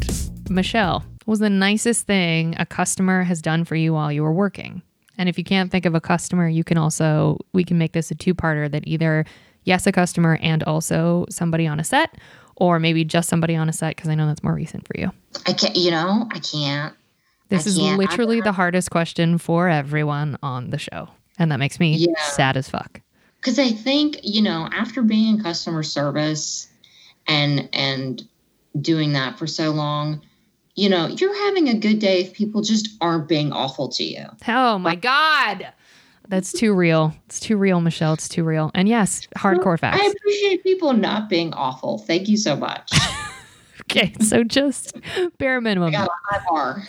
Michelle, was the nicest thing a customer has done for you while you were working? And if you can't think of a customer, you can also, we can make this a two parter that either, yes, a customer and also somebody on a set, or maybe just somebody on a set, because I know that's more recent for you. I can't, you know, I can't. This I is can't. literally the hardest question for everyone on the show. And that makes me Yeah. sad as fuck. because I think you know after being in customer service and and doing that for so long, you know you're having a good day if people just aren't being awful to you. Oh my God. That's too real. It's too real, Michelle. It's too real. And yes, hardcore facts. I appreciate people not being awful. Thank you so much. Okay, so just bare minimum. I got a high bar.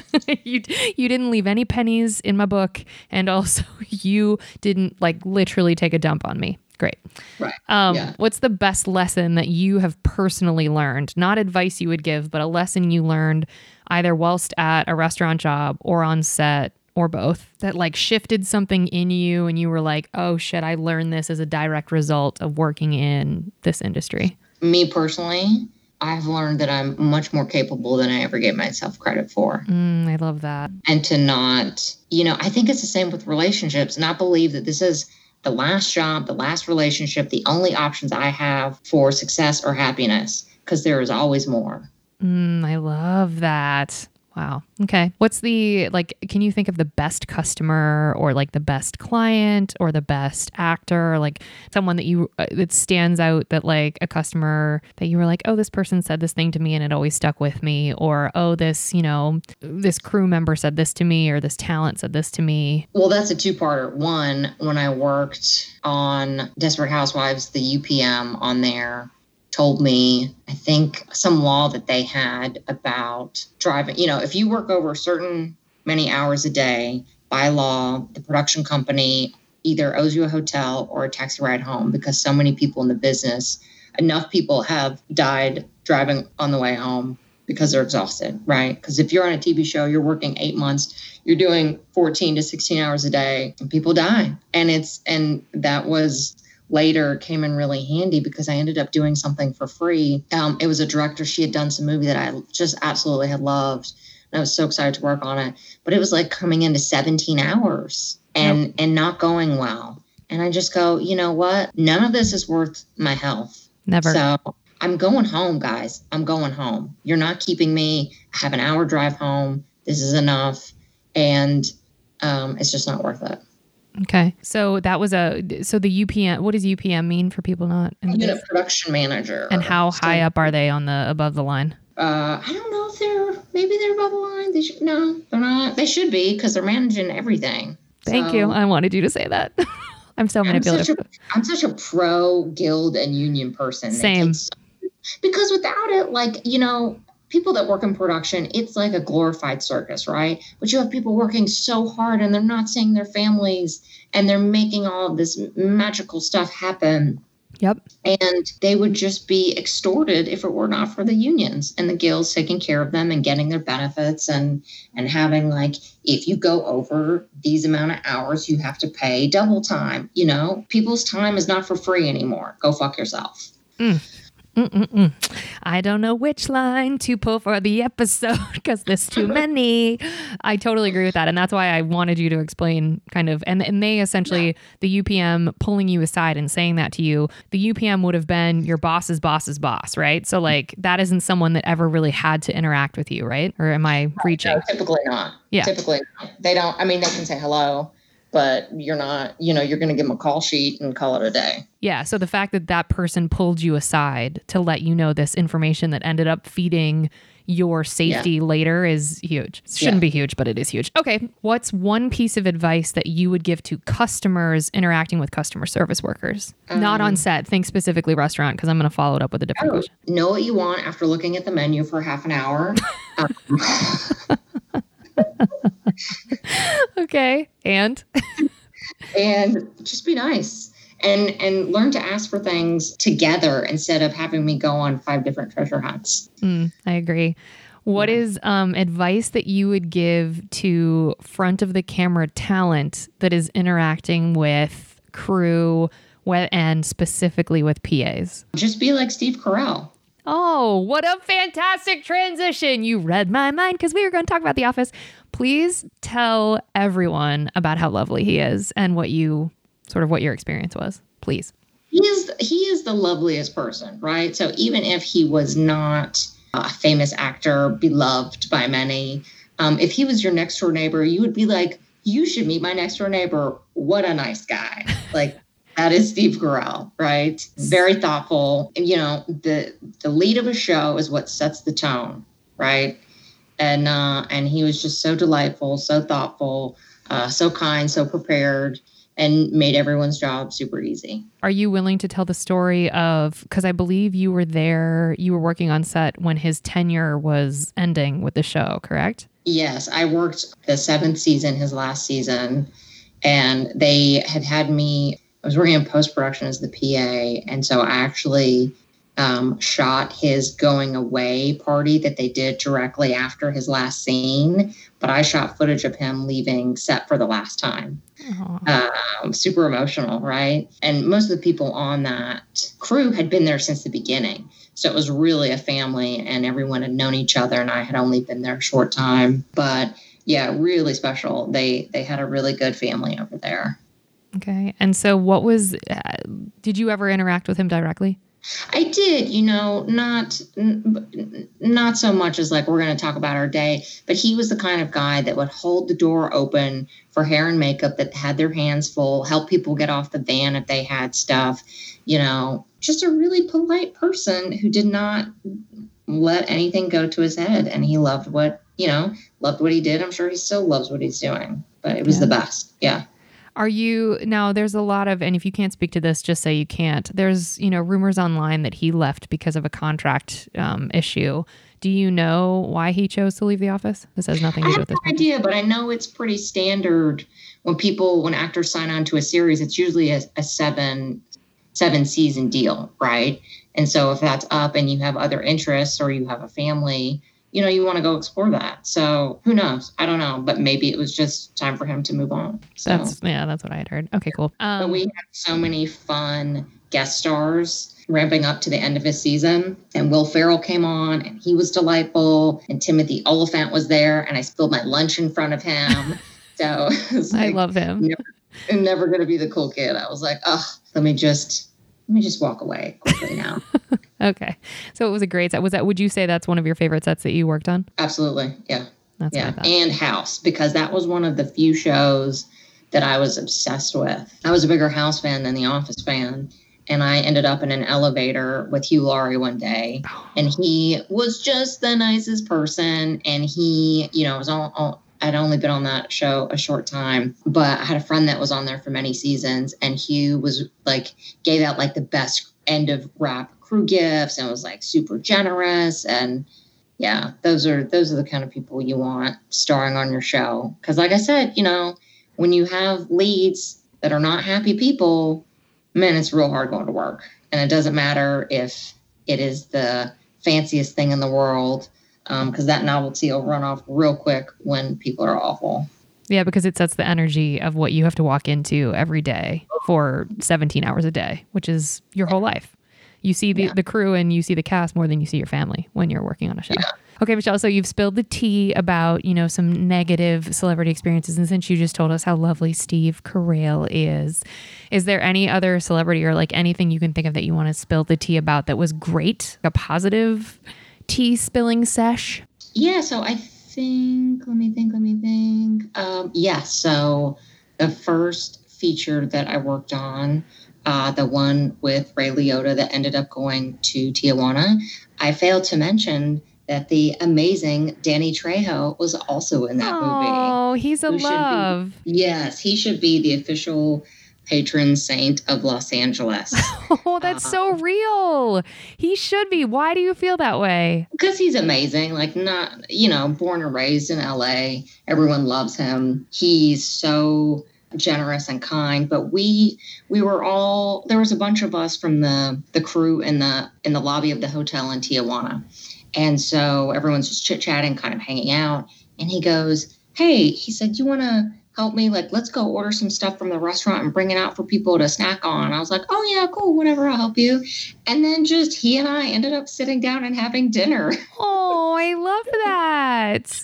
you you didn't leave any pennies in my book, and also you didn't like literally take a dump on me. Great. Right. Um, Yeah. What's the best lesson that you have personally learned? Not advice you would give, but a lesson you learned either whilst at a restaurant job or on set or both that like shifted something in you and you were like, oh shit, I learned this as a direct result of working in this industry. Me personally, I've learned that I'm much more capable than I ever gave myself credit for. Mm, I love that. and to not, you know, I think it's the same with relationships, not believe that this is the last job, the last relationship, the only options I have for success or happiness, because there is always more. Mm, I love that. Wow. Okay. What's the like? Can you think of the best customer or like the best client or the best actor or like someone that you uh, that stands out that like a customer that you were like, oh, this person said this thing to me and it always stuck with me, or oh, this you know this crew member said this to me or this talent said this to me. Well, that's a two parter. One, when I worked on Desperate Housewives, the UPM on there told me, I think, some law that they had about driving. You know, if you work over a certain many hours a day, by law, the production company either owes you a hotel or a taxi ride home because so many people in the business, enough people have died driving on the way home because they're exhausted, right? Because if you're on a TV show, you're working eight months, you're doing 14 to 16 hours a day, and people die. And it's, and that was later came in really handy because I ended up doing something for free. Um, it was a director, she had done some movie that I just absolutely had loved. And I was so excited to work on it. But it was like coming into 17 hours and and not going well. And I just go, you know what? None of this is worth my health. Never. So I'm going home, guys. I'm going home. You're not keeping me. I have an hour drive home. This is enough. And um, it's just not worth it. Okay. So that was a so the UPM. What does UPM mean for people not? in the Unit biz? production manager. And how So, high up are they on the above the line? Uh, I don't know if they're maybe they're above the line. They should no, they're not. They should be because they're managing everything. Thank So- you. I wanted you to say that. I'm so I'm manipulative. such, a, I'm such a pro guild and union person. Same. takes because without it, like, you know, people that work in production, it's like a glorified circus, right? But you have people working so hard and they're not seeing their families and they're making all of this magical stuff happen. Yep. And they would just be extorted if it were not for the unions and the guilds taking care of them and getting their benefits and and having like if you go over these amount of hours you have to pay double time. You know, people's time is not for free anymore. Go fuck yourself. Mm. Mm-mm-mm. I don't know which line to pull for the episode because there's too many. I totally agree with that. And that's why I wanted you to explain kind of, and, and they essentially, the UPM pulling you aside and saying that to you, the UPM would have been your boss's boss's boss, right? So, mm-hmm. like, that isn't someone that ever really had to interact with you, right? Or am I reaching? No, typically not. Yeah. Typically not. they don't. I mean, they can say hello, but you're not. You know, you're going to give them a call sheet and call it a day. Yeah. So the fact that that person pulled you aside to let you know this information that ended up feeding your safety later is huge. Shouldn't Yeah. be huge, but it is huge. Okay. What's one piece of advice that you would give to customers interacting with customer service workers? Not on set. Think specifically restaurant because I'm going to follow it up with a different Um, Oh, question. know what you want after looking at the menu for half an hour. Um, Okay. And and just be nice and and learn to ask for things together instead of having me go on five different treasure hunts Mm, I agree. What is um, advice that you would give to front of the camera talent that is interacting with crew and specifically with PAs? just be like steve carell Oh, what a fantastic transition. You read my mind because we were going to talk about The Office. Please tell everyone about how lovely he is and what you sort of what your experience was. Please. He is he is the loveliest person, right? So even if he was not a famous actor, beloved by many, um, if he was your next door neighbor, you would be like, you should meet my next door neighbor. What a nice guy. Like that is Steve Carell, right? Very thoughtful. And, you know, the the lead of a show is what sets the tone, right? And uh, and he was just so delightful, so thoughtful, uh, so kind, so prepared, and made everyone's job super easy. Are you willing to tell the story of because I believe you were there, you were working on set when his tenure was ending with the show, correct? Yes, I worked the seventh season, his last season, and they had had me. I was working in post production as the PA, and so I actually um, shot his going away party that they did directly after his last scene. But I shot footage of him leaving set for the last time. Um, super emotional, right? And most of the people on that crew had been there since the beginning. So it was really a family and everyone had known each other and I had only been there a short time. But yeah, really special. They they had a really good family over there. Okay. And so what was uh, did you ever interact with him directly? I did, you know, not not so much as like we're going to talk about our day, but he was the kind of guy that would hold the door open for hair and makeup that had their hands full, help people get off the van if they had stuff, you know, just a really polite person who did not let anything go to his head and he loved what, you know, loved what he did. I'm sure he still loves what he's doing, but it was yeah. the best. Yeah. Are you now? There's a lot of, and if you can't speak to this, just say you can't. There's, you know, rumors online that he left because of a contract um, issue. Do you know why he chose to leave the office? This has nothing to do with this. I have no idea, but I know it's pretty standard when people, when actors sign on to a series, it's usually a, a seven seven season deal, right? And so if that's up and you have other interests or you have a family, you know, you want to go explore that. So who knows? I don't know, but maybe it was just time for him to move on. So that's yeah, that's what I had heard. Okay, cool. Um, but we had so many fun guest stars ramping up to the end of his season. And Will Ferrell came on and he was delightful. And Timothy Olyphant was there and I spilled my lunch in front of him. so like, I love him. Never, never gonna be the cool kid. I was like, oh, let me just let me just walk away quickly now. okay. So it was a great set. Was that would you say that's one of your favorite sets that you worked on? Absolutely. Yeah. That's yeah. And House, because that was one of the few shows that I was obsessed with. I was a bigger House fan than The Office fan. And I ended up in an elevator with Hugh Laurie one day. Oh. And he was just the nicest person. And he, you know, was all, all I'd only been on that show a short time, but I had a friend that was on there for many seasons, and Hugh was like gave out like the best end of wrap crew gifts and was like super generous and yeah, those are those are the kind of people you want starring on your show. Because like I said, you know, when you have leads that are not happy people, man, it's real hard going to work, and it doesn't matter if it is the fanciest thing in the world because um, that novelty will run off real quick when people are awful. Yeah, because it sets the energy of what you have to walk into every day for 17 hours a day, which is your whole life. You see the, yeah. the crew and you see the cast more than you see your family when you're working on a show. Yeah. Okay, Michelle, so you've spilled the tea about, you know, some negative celebrity experiences. And since you just told us how lovely Steve Carell is, is there any other celebrity or like anything you can think of that you want to spill the tea about that was great, a positive tea spilling sesh? Yeah, so I think, let me think, let me think. Um, yeah, so the first feature that I worked on, uh, the one with Ray Liotta that ended up going to Tijuana, I failed to mention that the amazing Danny Trejo was also in that movie. Oh, he's a love. Be, yes, he should be the official patron saint of Los Angeles. Oh, that's so real. He should be. Why do you feel that way? Because he's amazing. Like, not, you know, born and raised in LA. Everyone loves him. He's so generous and kind but we we were all there was a bunch of us from the the crew in the in the lobby of the hotel in tijuana and so everyone's just chit-chatting kind of hanging out and he goes hey he said you want to help me? Like, let's go order some stuff from the restaurant and bring it out for people to snack on. I was like, oh, yeah, cool, whatever, I'll help you. And then just he and I ended up sitting down and having dinner. Oh, I love that.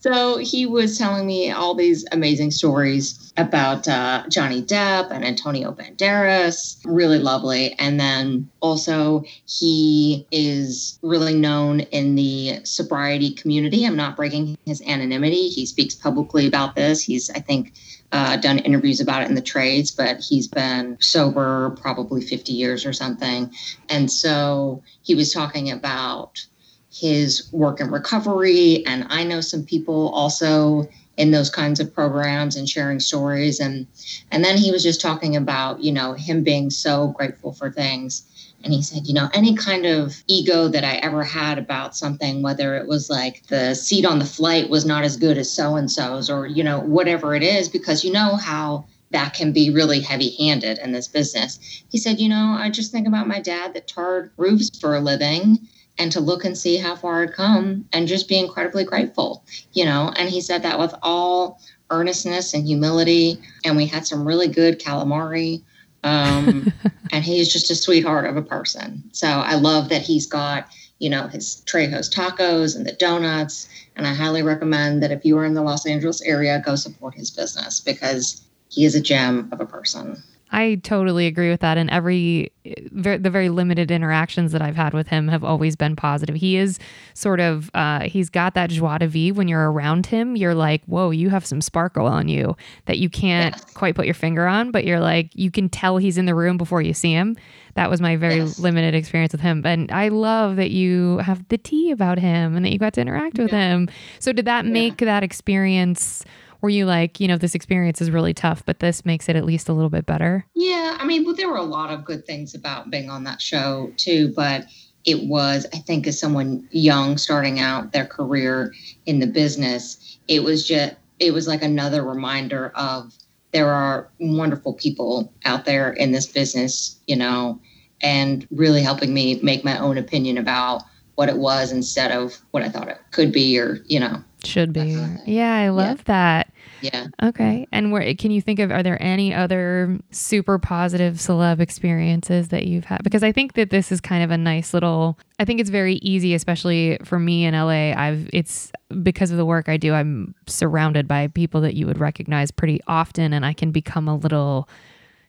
so he was telling me all these amazing stories about uh, Johnny Depp and Antonio Banderas. Really lovely. And then also, he is really known in the sobriety community. I'm not breaking his anonymity. He speaks publicly about this. He's, I think, uh, done interviews about it in the trades, but he's been sober probably 50 years or something. And so he was talking about his work in recovery. And I know some people also in those kinds of programs and sharing stories. And and then he was just talking about, you know, him being so grateful for things. And he said, you know, any kind of ego that I ever had about something, whether it was like the seat on the flight was not as good as so and so's, or, you know, whatever it is, because you know how that can be really heavy handed in this business. He said, you know, I just think about my dad that tarred roofs for a living and to look and see how far I'd come and just be incredibly grateful, you know. And he said that with all earnestness and humility. And we had some really good calamari. Um, and he's just a sweetheart of a person. So I love that he's got, you know, his Trejo's tacos and the donuts. And I highly recommend that if you are in the Los Angeles area, go support his business because he is a gem of a person. I totally agree with that. And every ver- the very limited interactions that I've had with him have always been positive. He is sort of uh, he's got that joie de vivre. When you're around him, you're like, whoa, you have some sparkle on you that you can't yes. quite put your finger on, but you're like, you can tell he's in the room before you see him. That was my very yes. limited experience with him. And I love that you have the tea about him and that you got to interact with him. So did that make yeah. that experience? Were you like, you know, this experience is really tough, but this makes it at least a little bit better? Yeah. I mean, well, there were a lot of good things about being on that show too, but it was, I think, as someone young starting out their career in the business, it was just, it was like another reminder of there are wonderful people out there in this business, you know, and really helping me make my own opinion about what it was instead of what I thought it could be or, you know, should be. Yeah, I love yeah. that. Yeah. Okay. And where can you think of are there any other super positive celeb experiences that you've had? Because I think that this is kind of a nice little I think it's very easy especially for me in LA. I've it's because of the work I do, I'm surrounded by people that you would recognize pretty often and I can become a little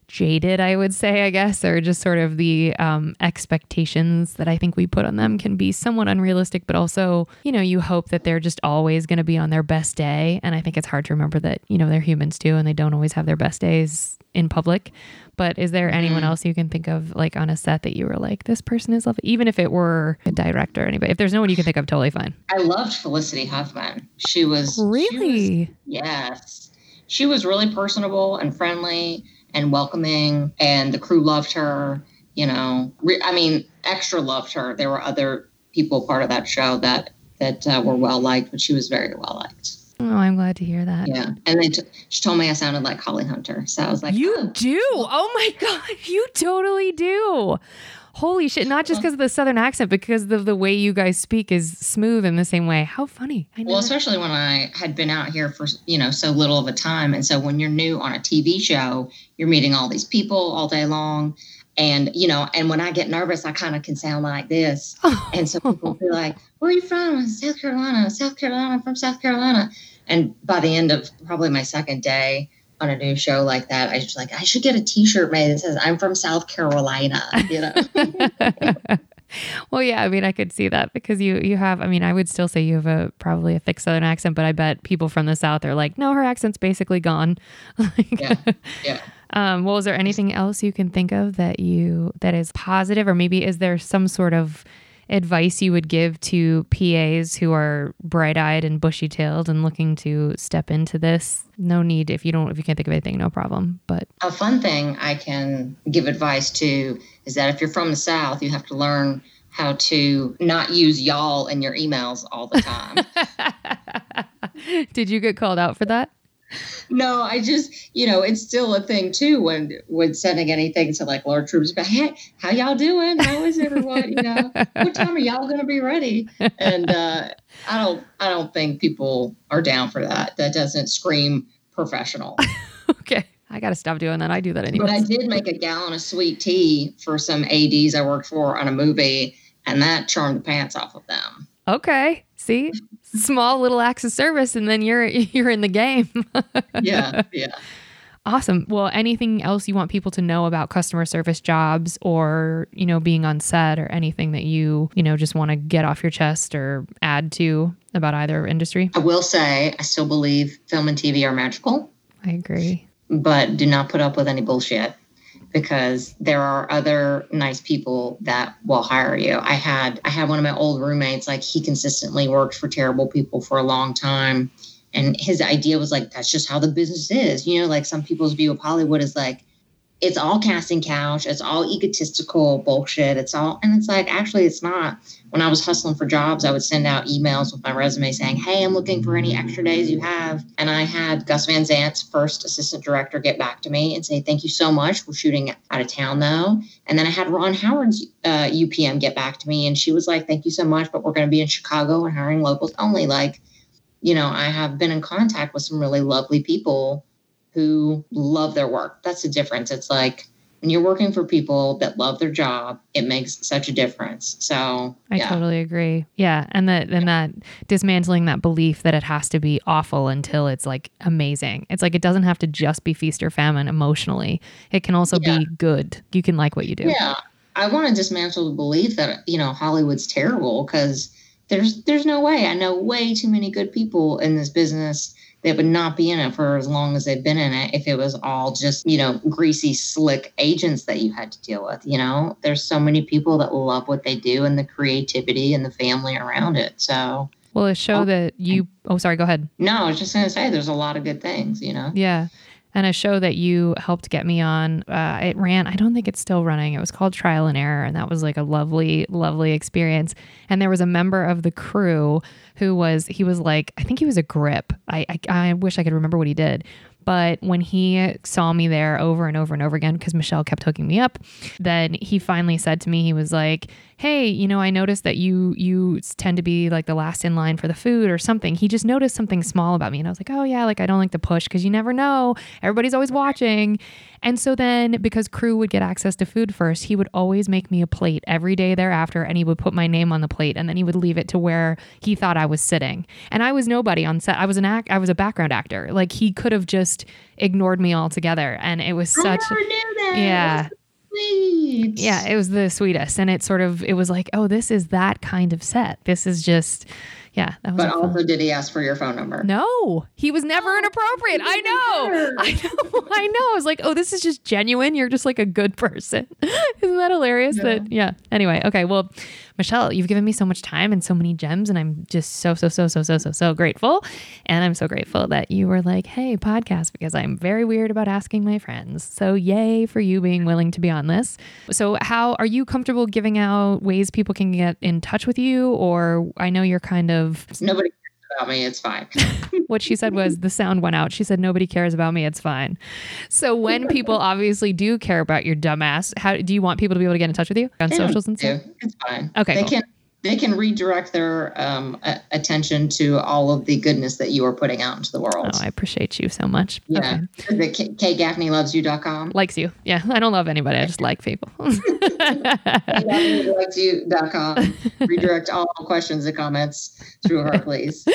jaded, I would say, I guess, or just sort of the um, expectations that I think we put on them can be somewhat unrealistic, but also, you know, you hope that they're just always going to be on their best day. And I think it's hard to remember that, you know, they're humans too, and they don't always have their best days in public. But is there anyone mm. else you can think of, like on a set, that you were like, this person is lovely, even if it were a director or anybody? If there's no one you can think of, totally fine. I loved Felicity Huffman. She was really, she was, yes, she was really personable and friendly and welcoming, and the crew loved her. You know, re- I mean, extra loved her. There were other people part of that show that that uh, were well liked, but she was very well liked. Oh, I'm glad to hear that. Yeah, and then t- she told me I sounded like Holly Hunter, so I was like, "You oh. do? Oh my god, you totally do!" Holy shit! Not just because of the southern accent, because the the way you guys speak is smooth in the same way. How funny! well, especially when I had been out here for you know so little of a time, and so when you're new on a TV show, you're meeting all these people all day long, and you know, and when I get nervous, I kind of can sound like this, and so people be like, "Where are you from? South Carolina. South Carolina. From South Carolina." And by the end of probably my second day, on a new show like that, I just like I should get a T-shirt made that says "I'm from South Carolina." You know. well, yeah, I mean, I could see that because you you have. I mean, I would still say you have a probably a thick Southern accent, but I bet people from the South are like, no, her accent's basically gone. yeah, yeah. Um, well, is there anything else you can think of that you that is positive, or maybe is there some sort of advice you would give to PAs who are bright-eyed and bushy-tailed and looking to step into this? No need if you don't if you can't think of anything, no problem. But a fun thing I can give advice to is that if you're from the South, you have to learn how to not use y'all in your emails all the time. Did you get called out for that? No, I just, you know, it's still a thing too when when sending anything to like large troops. But hey, how y'all doing? How is everyone? You know, what time are y'all going to be ready? And uh, I don't, I don't think people are down for that. That doesn't scream professional. okay. I got to stop doing that. I do that anyway. But I did make a gallon of sweet tea for some ADs I worked for on a movie, and that charmed the pants off of them. Okay. See, small little acts of service, and then you're you're in the game. yeah, yeah. Awesome. Well, anything else you want people to know about customer service jobs or, you know, being on set or anything that you, you know, just want to get off your chest or add to about either industry? I will say I still believe film and TV are magical. I agree. But do not put up with any bullshit because there are other nice people that will hire you. I had I had one of my old roommates like he consistently worked for terrible people for a long time and his idea was like that's just how the business is. You know, like some people's view of Hollywood is like it's all casting couch, it's all egotistical bullshit. It's all and it's like actually it's not. When I was hustling for jobs, I would send out emails with my resume saying, Hey, I'm looking for any extra days you have. And I had Gus Van Sant's first assistant director get back to me and say, Thank you so much. We're shooting out of town though. And then I had Ron Howard's uh, UPM get back to me and she was like, Thank you so much, but we're going to be in Chicago and hiring locals only. Like, you know, I have been in contact with some really lovely people who love their work. That's the difference. It's like when you're working for people that love their job, it makes such a difference. So I yeah. totally agree. Yeah. And that and that dismantling that belief that it has to be awful until it's like amazing. It's like it doesn't have to just be feast or famine emotionally. It can also yeah. be good. You can like what you do. Yeah. I want to dismantle the belief that, you know, Hollywood's terrible because there's there's no way. I know way too many good people in this business that would not be in it for as long as they've been in it if it was all just, you know, greasy, slick agents that you had to deal with. You know, there's so many people that love what they do and the creativity and the family around it. So, well, a show oh, that you, oh, sorry, go ahead. No, I was just going to say there's a lot of good things, you know? Yeah and a show that you helped get me on. Uh, it ran, I don't think it's still running. It was called Trial and Error, and that was like a lovely, lovely experience. And there was a member of the crew who was, he was like, I think he was a grip. I, I, I wish I could remember what he did. But when he saw me there over and over and over again, because Michelle kept hooking me up, then he finally said to me, he was like, hey, you know, I noticed that you you tend to be like the last in line for the food or something. He just noticed something small about me. And I was like, oh, yeah, like I don't like to push because you never know. Everybody's always watching. And so then, because crew would get access to food first, he would always make me a plate every day thereafter and he would put my name on the plate and then he would leave it to where he thought I was sitting. And I was nobody on set. I was an act, I was a background actor. Like he could have just ignored me altogether. And it was such. Yeah sweet. Yeah, it was the sweetest. And it sort of it was like, oh, this is that kind of set. This is just yeah, that was. But also, did he ask for your phone number? No, he was never oh, inappropriate. I know, I know, I know. I was like, oh, this is just genuine. You're just like a good person. Isn't that hilarious? Yeah. That yeah. Anyway, okay. Well, Michelle, you've given me so much time and so many gems, and I'm just so so so so so so so grateful. And I'm so grateful that you were like, hey, podcast, because I'm very weird about asking my friends. So yay for you being willing to be on this. So how are you comfortable giving out ways people can get in touch with you, or I know you're kind of nobody about me. It's fine. what she said was the sound went out. She said nobody cares about me. It's fine. So when people obviously do care about your dumbass, how do you want people to be able to get in touch with you on socials and stuff? It's fine. Okay. They cool. can they can redirect their um, a- attention to all of the goodness that you are putting out into the world. Oh, I appreciate you so much. Yeah. Okay. The K- KGaffneyLovesYou.com. Likes you. Yeah. I don't love anybody. I just like people. KGaffneyLovesYou.com. Redirect all questions and comments through her, please.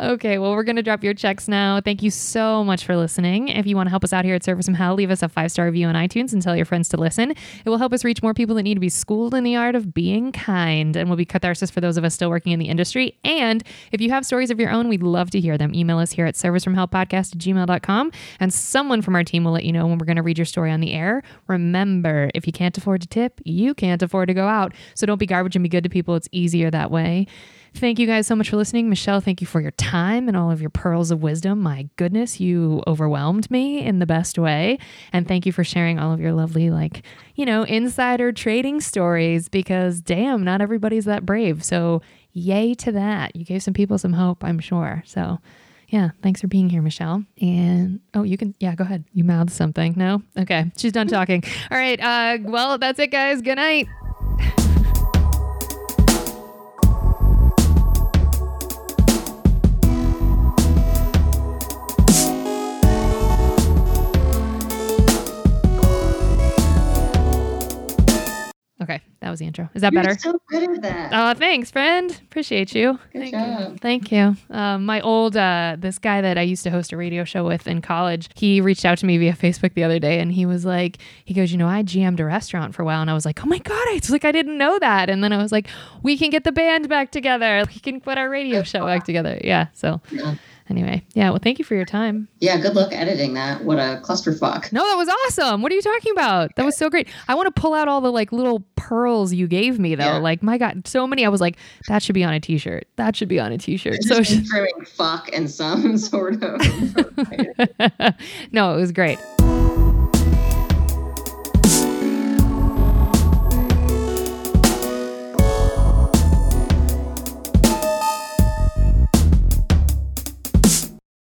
okay. Well, we're going to drop your checks now. Thank you so much for listening. If you want to help us out here at Service from Hell, leave us a five star review on iTunes and tell your friends to listen. It will help us reach more people that need to be schooled in the art of being kind and we'll be catharsis for those of us still working in the industry. And if you have stories of your own, we'd love to hear them. Email us here at servicefromhellpodcast at gmail.com and someone from our team will let you know when we're going to read your story on the air. Remember, if you can't afford to tip, you can't afford to go out. So don't be garbage and be good to people. It's easier that way. Thank you guys so much for listening. Michelle, thank you for your time and all of your pearls of wisdom. My goodness, you overwhelmed me in the best way. And thank you for sharing all of your lovely, like, you know, insider trading stories because damn, not everybody's that brave. So, yay to that. You gave some people some hope, I'm sure. So, yeah, thanks for being here, Michelle. And oh, you can, yeah, go ahead. You mouthed something. No? Okay, she's done talking. All right. Uh, well, that's it, guys. Good night. Okay, that was the intro. Is that You're better? so good at that. Oh, thanks, friend. Appreciate you. Good Thank job. you. Thank you. Um, my old, uh, this guy that I used to host a radio show with in college, he reached out to me via Facebook the other day and he was like, he goes, you know, I GM'd a restaurant for a while. And I was like, oh my God, it's like, I didn't know that. And then I was like, we can get the band back together. We can put our radio show back together. Yeah. So Yeah. Anyway, yeah. Well, thank you for your time. Yeah, good luck editing that. What a clusterfuck. No, that was awesome. What are you talking about? That was so great. I want to pull out all the like little pearls you gave me though. Yeah. Like my God, so many. I was like, that should be on a t-shirt. That should be on a t-shirt. So Just trimming fuck and some sort of. no, it was great.